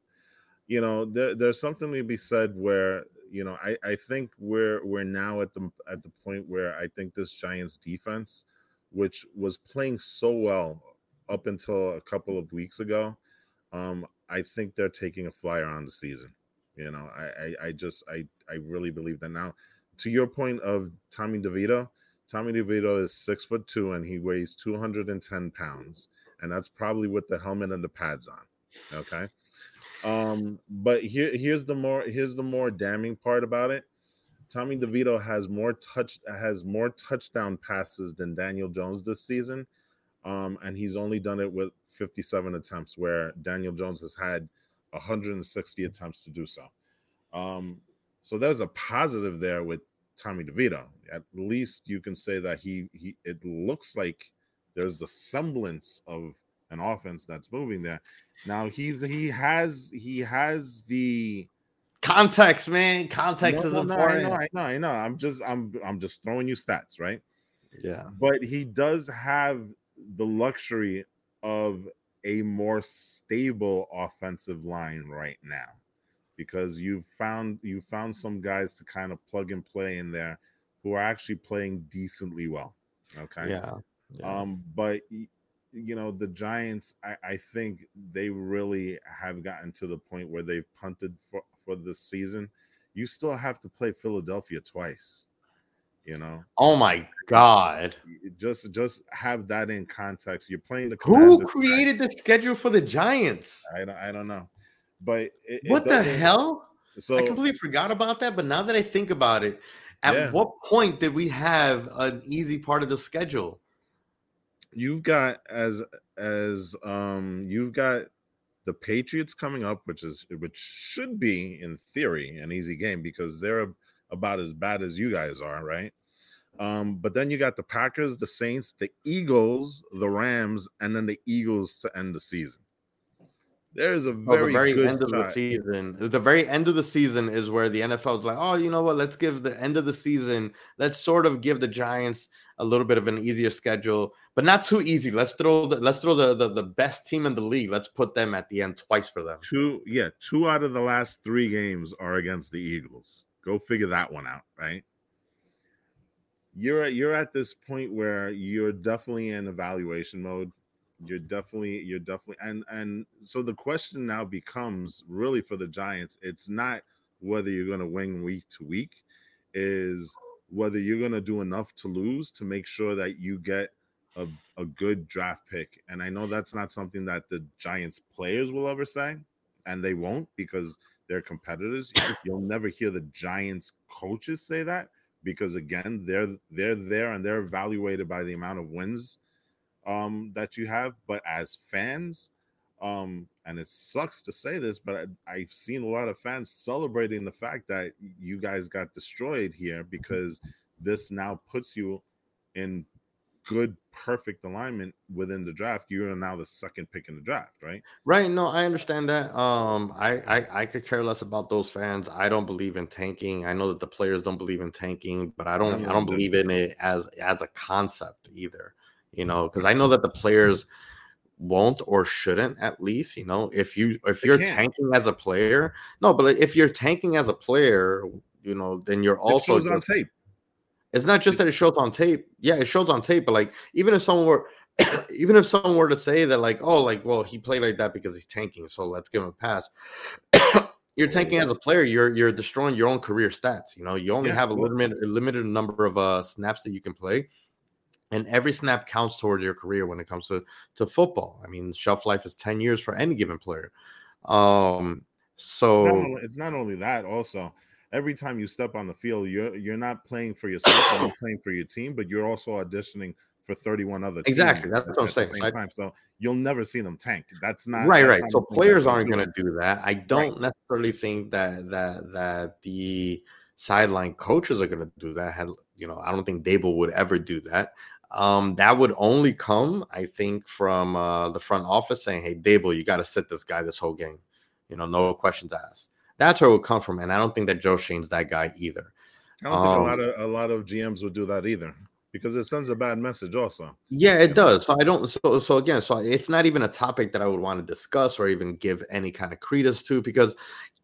You know, there, there's something to be said where you know, I, I think we're we're now at the at the point where I think this Giants defense, which was playing so well up until a couple of weeks ago, um, I think they're taking a flyer on the season. You know, I, I, I just I I really believe that now. To your point of Tommy DeVito, Tommy DeVito is six foot two and he weighs 210 pounds, and that's probably with the helmet and the pads on. Okay. Um, but here here's the more here's the more damning part about it. Tommy DeVito has more touch has more touchdown passes than Daniel Jones this season. Um, and he's only done it with 57 attempts, where Daniel Jones has had 160 attempts to do so. Um, so there's a positive there with Tommy DeVito. At least you can say that he he it looks like there's the semblance of an offense that's moving there. Now he's he has he has the context, man. Context no, is no, important. No, I know, I know, I know. I'm just I'm I'm just throwing you stats, right? Yeah. But he does have the luxury of a more stable offensive line right now because you found you found some guys to kind of plug and play in there who are actually playing decently well. Okay. Yeah. yeah. Um, but you know the Giants. I, I think they really have gotten to the point where they've punted for for this season. You still have to play Philadelphia twice. You know. Oh my God! Just just have that in context. You're playing the. Who created the schedule for the Giants? I don't. I don't know. But it, what it the hell? So I completely forgot about that. But now that I think about it, at yeah. what point did we have an easy part of the schedule? You've got as as um you've got the Patriots coming up, which is which should be in theory an easy game because they're about as bad as you guys are, right? Um, but then you got the Packers, the Saints, the Eagles, the Rams, and then the Eagles to end the season. There is a very, oh, the very end of the season. The very end of the season is where the NFL is like, oh, you know what? Let's give the end of the season. Let's sort of give the Giants a little bit of an easier schedule, but not too easy. Let's throw the let's throw the, the the best team in the league. Let's put them at the end twice for them. Two, yeah, two out of the last three games are against the Eagles. Go figure that one out, right? You're at you're at this point where you're definitely in evaluation mode you're definitely you're definitely and and so the question now becomes really for the giants it's not whether you're going to win week to week is whether you're going to do enough to lose to make sure that you get a, a good draft pick. And i know that's not something that the giants players will ever say and they won't because they're competitors. You'll never hear the giants coaches say that because again they're they're there and they're evaluated by the amount of wins um, that you have. But as fans, um, and it sucks to say this, but I, have seen a lot of fans celebrating the fact that you guys got destroyed here because this now puts you in good, perfect alignment within the draft. You are now the second pick in the draft, right? Right. No, I understand that. Um, I, I I could care less about those fans. I don't believe in tanking. I know that the players don't believe in tanking, but I don't I don't believe in it as as a concept either you know, because I know that the players won't or shouldn't at least, you know, if you if you're tanking as a player, no, but if you're tanking as a player, you know, then you're also on tape. It's not just that it shows on tape. Yeah, it shows on tape, but like even if someone were <coughs> even if someone were to say that, like, oh, like, well, he played like that because he's tanking, so let's give him a pass. <coughs> you're tanking as a player, you're you're destroying your own career stats. You know, you only yeah, have a limited a limited number of uh snaps that you can play and every snap counts towards your career when it comes to to football. I mean, shelf life is 10 years for any given player. Um so it's not, only, it's not only that also every time you step on the field, you're you're not playing for yourself, you're <coughs> playing for your team, but you're also auditioning for 31 other exactly that's what I'm saying. So, I, so you'll never see them tank. That's not right, that's right. Not so players aren't going to do that. I don't right. necessarily think that that that the sideline coaches are going to do that. Had you know, I don't think Daboll would ever do that. Um, that would only come, I think, from uh, the front office saying, "Hey, Daboll, you got to sit this guy this whole game." You know, no questions asked. That's where it would come from, and I don't think that Joe Schoen's that guy either. I don't um, think a lot um of a lot of GMs would do that either because it sends a bad message also yeah it does so i don't so so again so it's not even a topic that i would want to discuss or even give any kind of credence to because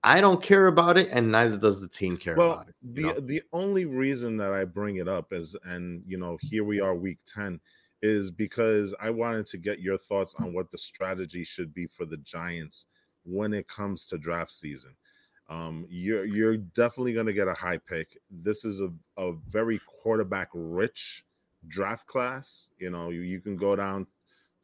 I don't care about it, and neither does the team care well, about it. The know? the only reason that I bring it up is, and you know, here we are, week ten, is because I wanted to get your thoughts on what the strategy should be for the Giants when it comes to draft season. Um, you're you're definitely going to get a high pick. This is a, a very quarterback rich draft class. You know, you, you can go down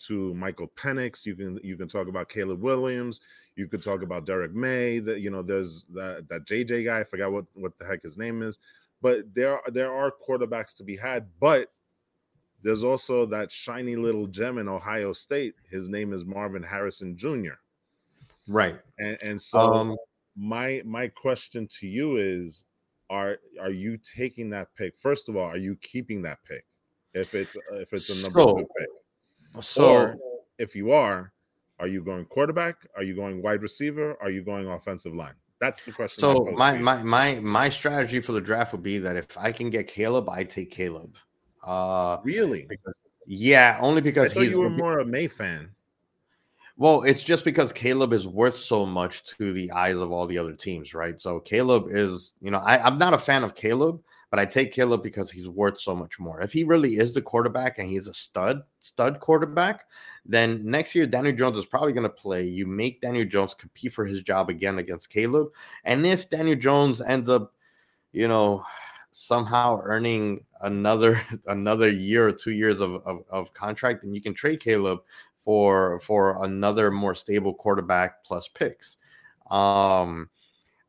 to Michael Penix. You can you can talk about Caleb Williams. You could talk about Drake Maye. That you know, there's that that JJ guy. I forgot what what the heck his name is. But there there are quarterbacks to be had. But there's also that shiny little gem in Ohio State. His name is Marvin Harrison Jr. Right. And and so um, my my question to you is are are you taking that pick? First of all, are you keeping that pick? If it's if it's a number so, two pick. So, or if you are, are you going quarterback? Are you going wide receiver? Are you going offensive line? That's the question. So my my my my strategy for the draft would be that if I can get Caleb, I take Caleb. Uh really? yeah, only because he's you were more a Maye fan. Well, it's just because Caleb is worth so much to the eyes of all the other teams, right? So Caleb is, you know, I, I'm not a fan of Caleb, but I take Caleb because he's worth so much more. If he really is the quarterback and he's a stud, stud quarterback, then next year Daniel Jones is probably going to play. You make Daniel Jones compete for his job again against Caleb, and if Daniel Jones ends up, you know, somehow earning another <laughs> another year or two years of, of, of contract, then you can trade Caleb for for another more stable quarterback plus picks. Um,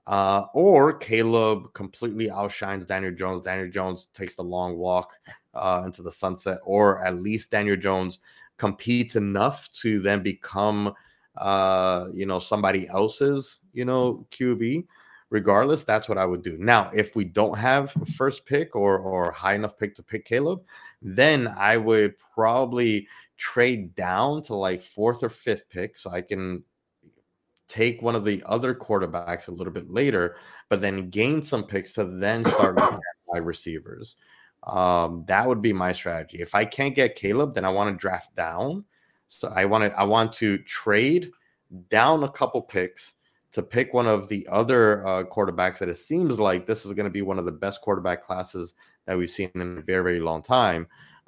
uh, or Caleb completely outshines Daniel Jones. Daniel Jones takes the long walk uh, into the sunset, or at least Daniel Jones competes enough to then become, uh, you know, somebody else's, you know, QB. Regardless, that's what I would do. Now, if we don't have first pick or or high enough pick to pick Caleb, then I would probably trade down to like fourth or fifth pick so I can take one of the other quarterbacks a little bit later, but then gain some picks to then start <coughs> wide receivers. Um, that would be my strategy. If I can't get Caleb, then I want to draft down. So I want to I want to trade down a couple picks to pick one of the other uh, quarterbacks that it seems like this is going to be one of the best quarterback classes that we've seen in a very very long time.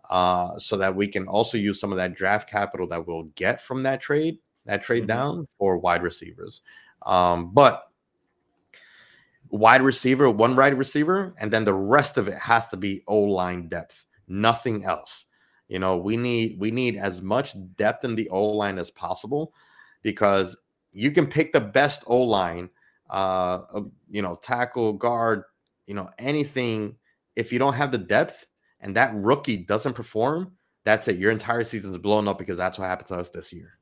Uh, so that we can also use some of that draft capital that we'll get from that trade that trade mm-hmm. down for wide receivers. Um, but wide receiver, one wide receiver, and then the rest of it has to be O line depth, nothing else. You know, we need we need as much depth in the O line as possible because you can pick the best O line, uh, you know, tackle, guard, you know, anything. If you don't have the depth and that rookie doesn't perform, that's it. Your entire season is blown up because that's what happened to us this year.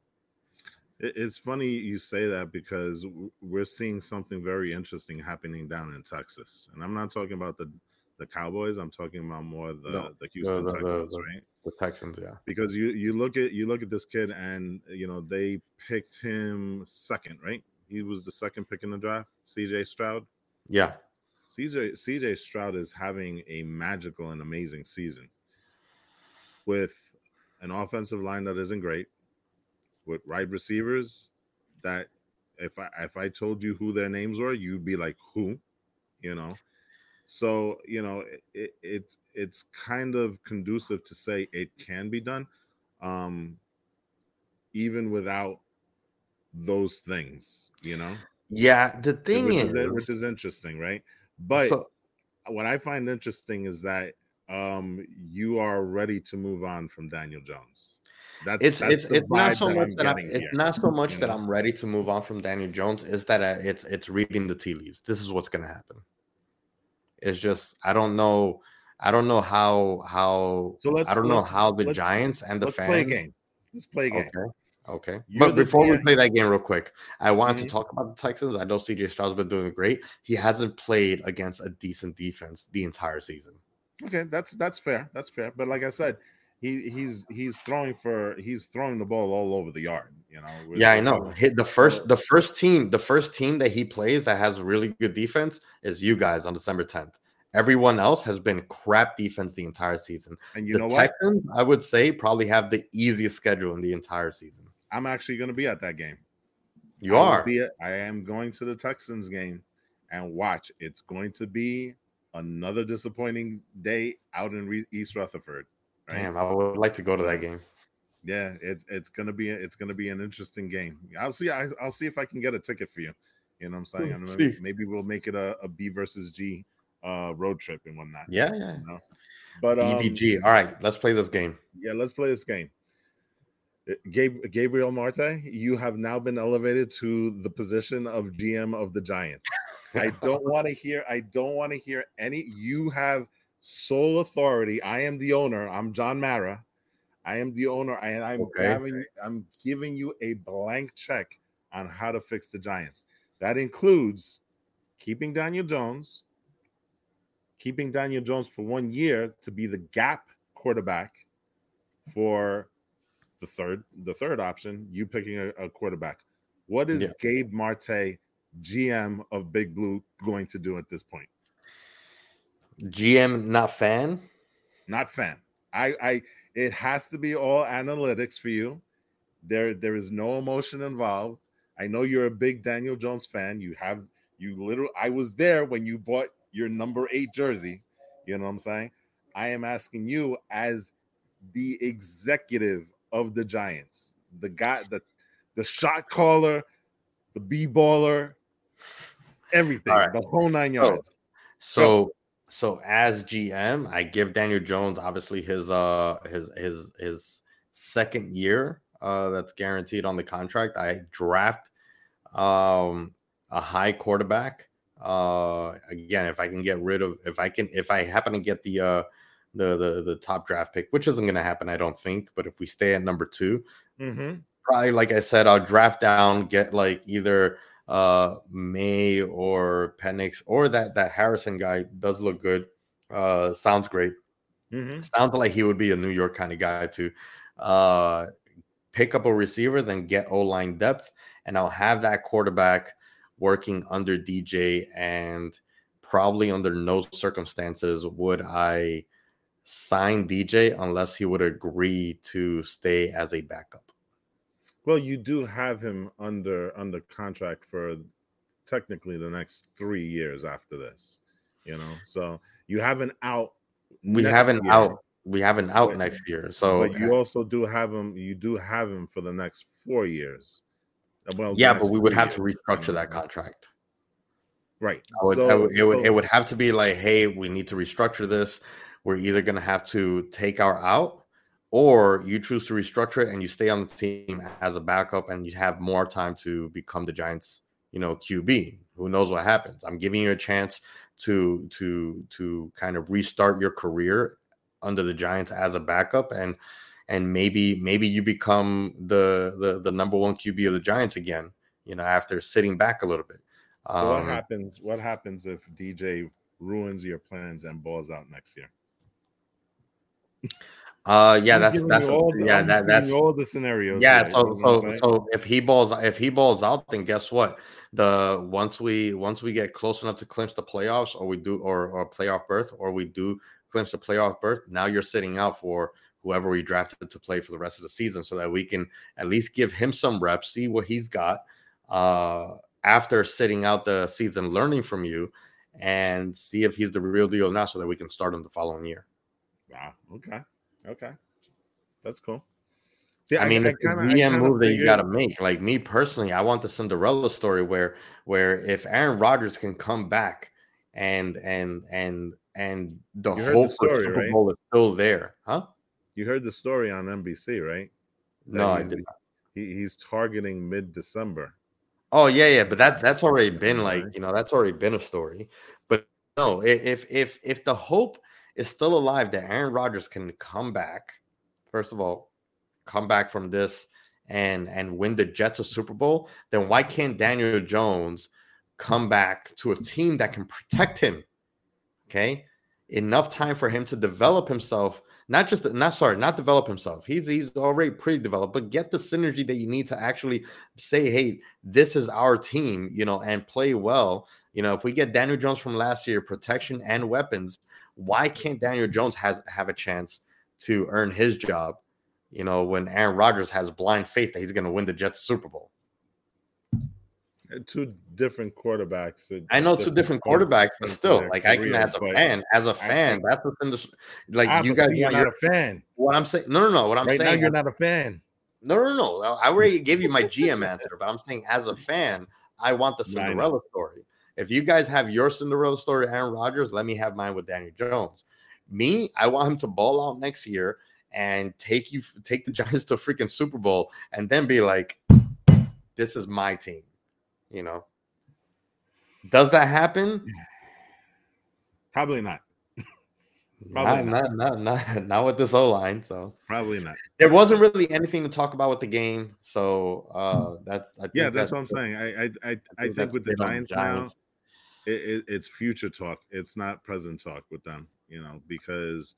It's funny you say that because we're seeing something very interesting happening down in Texas, and I'm not talking about the the Cowboys. I'm talking about more the no, the Houston the, the, Texans, the, right? The Texans, yeah. Because you you look at you look at this kid, and you know they picked him second, right? He was the second pick in the draft. C.J. Stroud. Yeah. CJ CJ Stroud is having a magical and amazing season with an offensive line that isn't great, with wide receivers that if I if I told you who their names were, you'd be like, who, you know. So you know it, it it's kind of conducive to say it can be done, um, even without those things, you know. Yeah, the thing which is, is, which is interesting, right? But so, what I find interesting is that um you are ready to move on from Daniel Jones. That's it's that's it's it's not so much that I'm, it's here. not so much that I'm ready to move on from Daniel Jones. Is that uh, it's it's reading the tea leaves. This is what's going to happen. It's just I don't know. I don't know how how. So let's, I don't know how the Giants and the let's fans. Play a game. Let's play a game. Okay. Okay. You're but before we play that game real quick, I wanted mm-hmm. to talk about the Texans. I know CJ Stroud's been doing great. He hasn't played against a decent defense the entire season. Okay, that's that's fair. That's fair. But like I said, he he's he's throwing for he's throwing the ball all over the yard. You know. Yeah, I know. Hit the first the first team the first team that he plays that has really good defense is you guys on December 10th. Everyone else has been crap defense the entire season. And you the know Texans. I would say, probably have the easiest schedule in the entire season. I'm actually going to be at that game. You I are. At, I am going to the Texans game, and watch. It's going to be another disappointing day out in Re- East Rutherford. Right? Damn, I would like to go to that game. Yeah, it's it's gonna be it's gonna be an interesting game. I'll see. I, will see if I can get a ticket for you. You know what I'm saying? Maybe, maybe, we'll make it a, a B versus G uh, road trip and whatnot. Yeah, yeah. You know? But um, EVG. All right, let's play this game. Yeah, let's play this game. Uh, Gabriel Marte, you have now been elevated to the position of GM of the Giants. I don't want to hear. I don't want to hear any. You have sole authority. I am the owner. I'm John Mara. I am the owner, and I'm okay. having, I'm giving you a blank check on how to fix the Giants. That includes keeping Daniel Jones, keeping Daniel Jones for one year to be the gap quarterback for the third the third option. You picking a, a quarterback. What is yeah. Gabe Marte, GM of Big Blue, going to do at this point? GM not fan? Not fan. I I it has to be all analytics for you. There there is no emotion involved. I know you're a big Daniel Jones fan. You have you literally I was there when you bought your number 8 jersey. You know what I'm saying? I am asking you as the executive of the Giants, the guy, the the shot caller, the b baller, everything, right. the whole nine yards. So, so as GM, I give Daniel Jones obviously his uh his his his second year uh that's guaranteed on the contract. I draft um a high quarterback. Uh again, if I can get rid of if I can if I happen to get the uh the the, the top draft pick, which isn't going to happen, I don't think. But if we stay at number 2 mm-hmm. probably like I said, I'll draft down, get like either uh Maye or Penix or that that Harrison guy does look good. Uh sounds great. Mm-hmm. Sounds like he would be a New York kind of guy to uh pick up a receiver, then get O line depth, and I'll have that quarterback working under DJ and probably under no circumstances would I sign DJ unless he would agree to stay as a backup. Well, you do have him under under contract for technically the next three years after this. You know, so you have an out. We have an year. out. We have an out next year. So, but you also do have him. You do have him for the next four years. Uh, well, yeah, but we would have years. to restructure that contract. Right. Would, so, would, it, would, so, it would have to be like, hey, we need to restructure this. We're either going to have to take our out or you choose to restructure it and you stay on the team as a backup and you have more time to become the Giants, you know, QB. Who knows what happens? I'm giving you a chance to to to kind of restart your career under the Giants as a backup and and maybe maybe you become the the the number one QB of the Giants again, you know, after sitting back a little bit. So um, what happens? What happens if DJ ruins your plans and balls out next year? Uh, yeah, that's that's a, the, yeah, that, that's all the scenarios. Yeah, so so so if he balls if he balls out, then guess what? The once we once we get close enough to clinch the playoffs, or we do or or playoff berth, or we do clinch the playoff berth, now you're sitting out for whoever we drafted to play for the rest of the season, so that we can at least give him some reps, see what he's got. Uh, after sitting out the season, learning from you, and see if he's the real deal now, so that we can start him the following year. Wow. Okay. Okay, that's cool. Yeah, I mean, I, I kinda, the GM move that you got to make. Like me personally, I want the Cinderella story where where if Aaron Rodgers can come back and and and and the hope the story, Super right? Bowl is still there, huh? You heard the story on NBC, right? That no, I did not. He, he's targeting mid December. Oh yeah, yeah, but that that's already been like you know that's already been a story. But no, if if if the hope is still alive that Aaron Rodgers can come back. First of all, come back from this and and win the Jets a Super Bowl, then why can't Daniel Jones come back to a team that can protect him? Okay, enough time for him to develop himself. Not just not sorry, not develop himself. He's he's already pretty developed, but get the synergy that you need to actually say, hey, this is our team, you know, and play well. You know, if we get Daniel Jones from last year, protection and weapons, why can't Daniel Jones has have a chance to earn his job? You know, when Aaron Rodgers has blind faith that he's going to win the Jets Super Bowl. Uh, two different quarterbacks. I know two different quarterbacks, but still, like I can as a fan, as a fan, that's what's in the like. You guys, you're not a fan. What I'm saying, no, no, no. What I'm right saying, now you're not a fan. No, no, no. I already gave you my GM answer, but I'm saying as a fan, I want the <laughs> Cinderella story. If you guys have your Cinderella story, Aaron Rodgers, let me have mine with Daniel Jones. Me, I want him to ball out next year and take you take the <laughs> Giants to freaking Super Bowl and then be like, this is my team. You know. Does that happen? <sighs> Probably not. <laughs> Probably not, not, not, not, not <laughs> with this O line. So probably not. There wasn't really anything to talk about with the game. So uh that's yeah, that's, that's, what I'm saying. I I I, I think, think with the Giants, Giants, now, it, it, it's future talk. It's not present talk with them, you know, because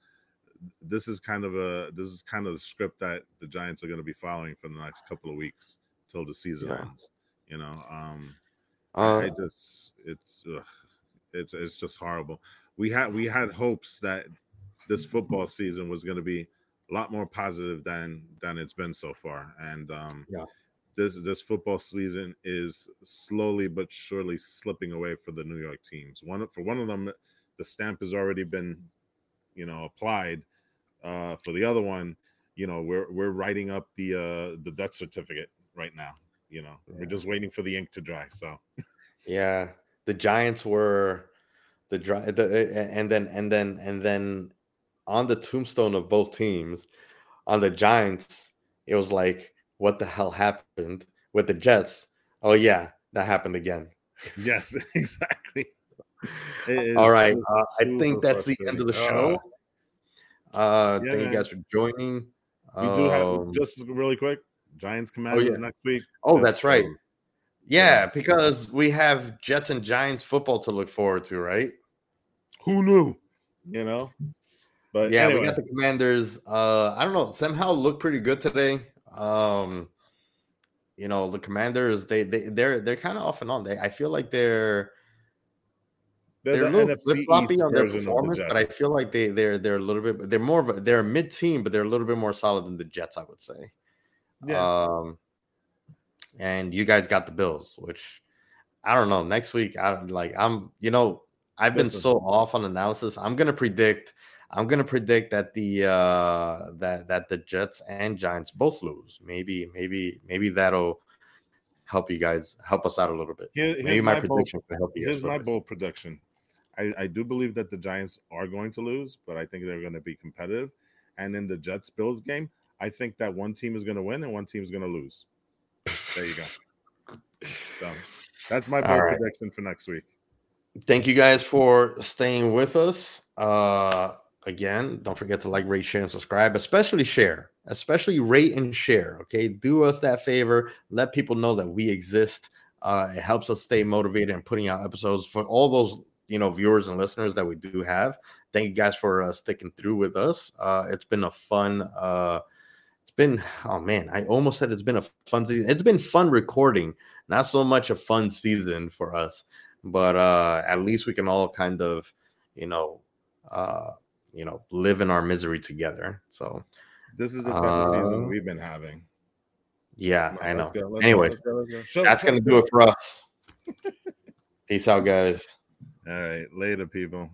this is kind of a this is kind of the script that the Giants are going to be following for the next couple of weeks till the season yeah. ends. You know, um, uh, I just it's ugh, it's it's just horrible. We had we had hopes that this football season was going to be a lot more positive than than it's been so far, and um, yeah this this football season is slowly but surely slipping away for the New York teams. One for one of them, the stamp has already been you know, applied uh, for the other one, you know, we're we're writing up the uh, the death certificate right now. You know, yeah. we're just waiting for the ink to dry. So, yeah, the Giants were the dry the and then and then and then on the tombstone of both teams, on the Giants, it was like, what the hell happened with the Jets? Oh yeah, that happened again. Yes, <laughs> exactly. <laughs> All right, uh, I think that's the end of the show. Uh, yeah, thank man. you guys for joining. We um, do have um, just really quick Giants Commanders oh, yeah. next week. Oh, that's right. Yeah, because we have Jets and Giants football to look forward to, right? Who knew? You know. But yeah, anyway. we got the Commanders. Uh, I don't know. Somehow look pretty good today. Um, you know, the Commanders. They they they're they're kind of off and on. They I feel like they're they're, they're the a little flip floppy on their performance, the but I feel like they they're they're a little bit they're more of a they're a mid team, but they're a little bit more solid than the Jets, I would say. Yeah. Um, and you guys got the Bills, which I don't know. Next week, I don't like. I'm you know I've been Listen. so off on analysis. I'm gonna predict. I'm gonna predict that the uh that that the Jets and Giants both lose. Maybe maybe maybe that'll help you guys help us out a little bit. Here, maybe my, my prediction bold, help you. Here's my bold prediction. I, I do believe that the Giants are going to lose, but I think they're going to be competitive. And in the Jets Bills game, I think that one team is going to win and one team is going to lose. There you go. <laughs> So that's my bold right. prediction for next week. Thank you guys for staying with us. Uh, again, don't forget to like, rate, share, and subscribe, especially share, especially rate and share. Okay, do us that favor. Let people know that we exist. Uh, it helps us stay motivated and putting out episodes for all those you know viewers and listeners that we do have. Thank you guys for uh, sticking through with us. Uh, it's been a fun. Uh, it's been oh man, I almost said it's been a fun season. It's been fun recording, not so much a fun season for us, but uh, at least we can all kind of you know uh, you know live in our misery together. So this is the type of season uh, we've been having. Yeah, I know. Anyway, that's gonna do it for us. <laughs> Peace out, guys. All right. Later, people.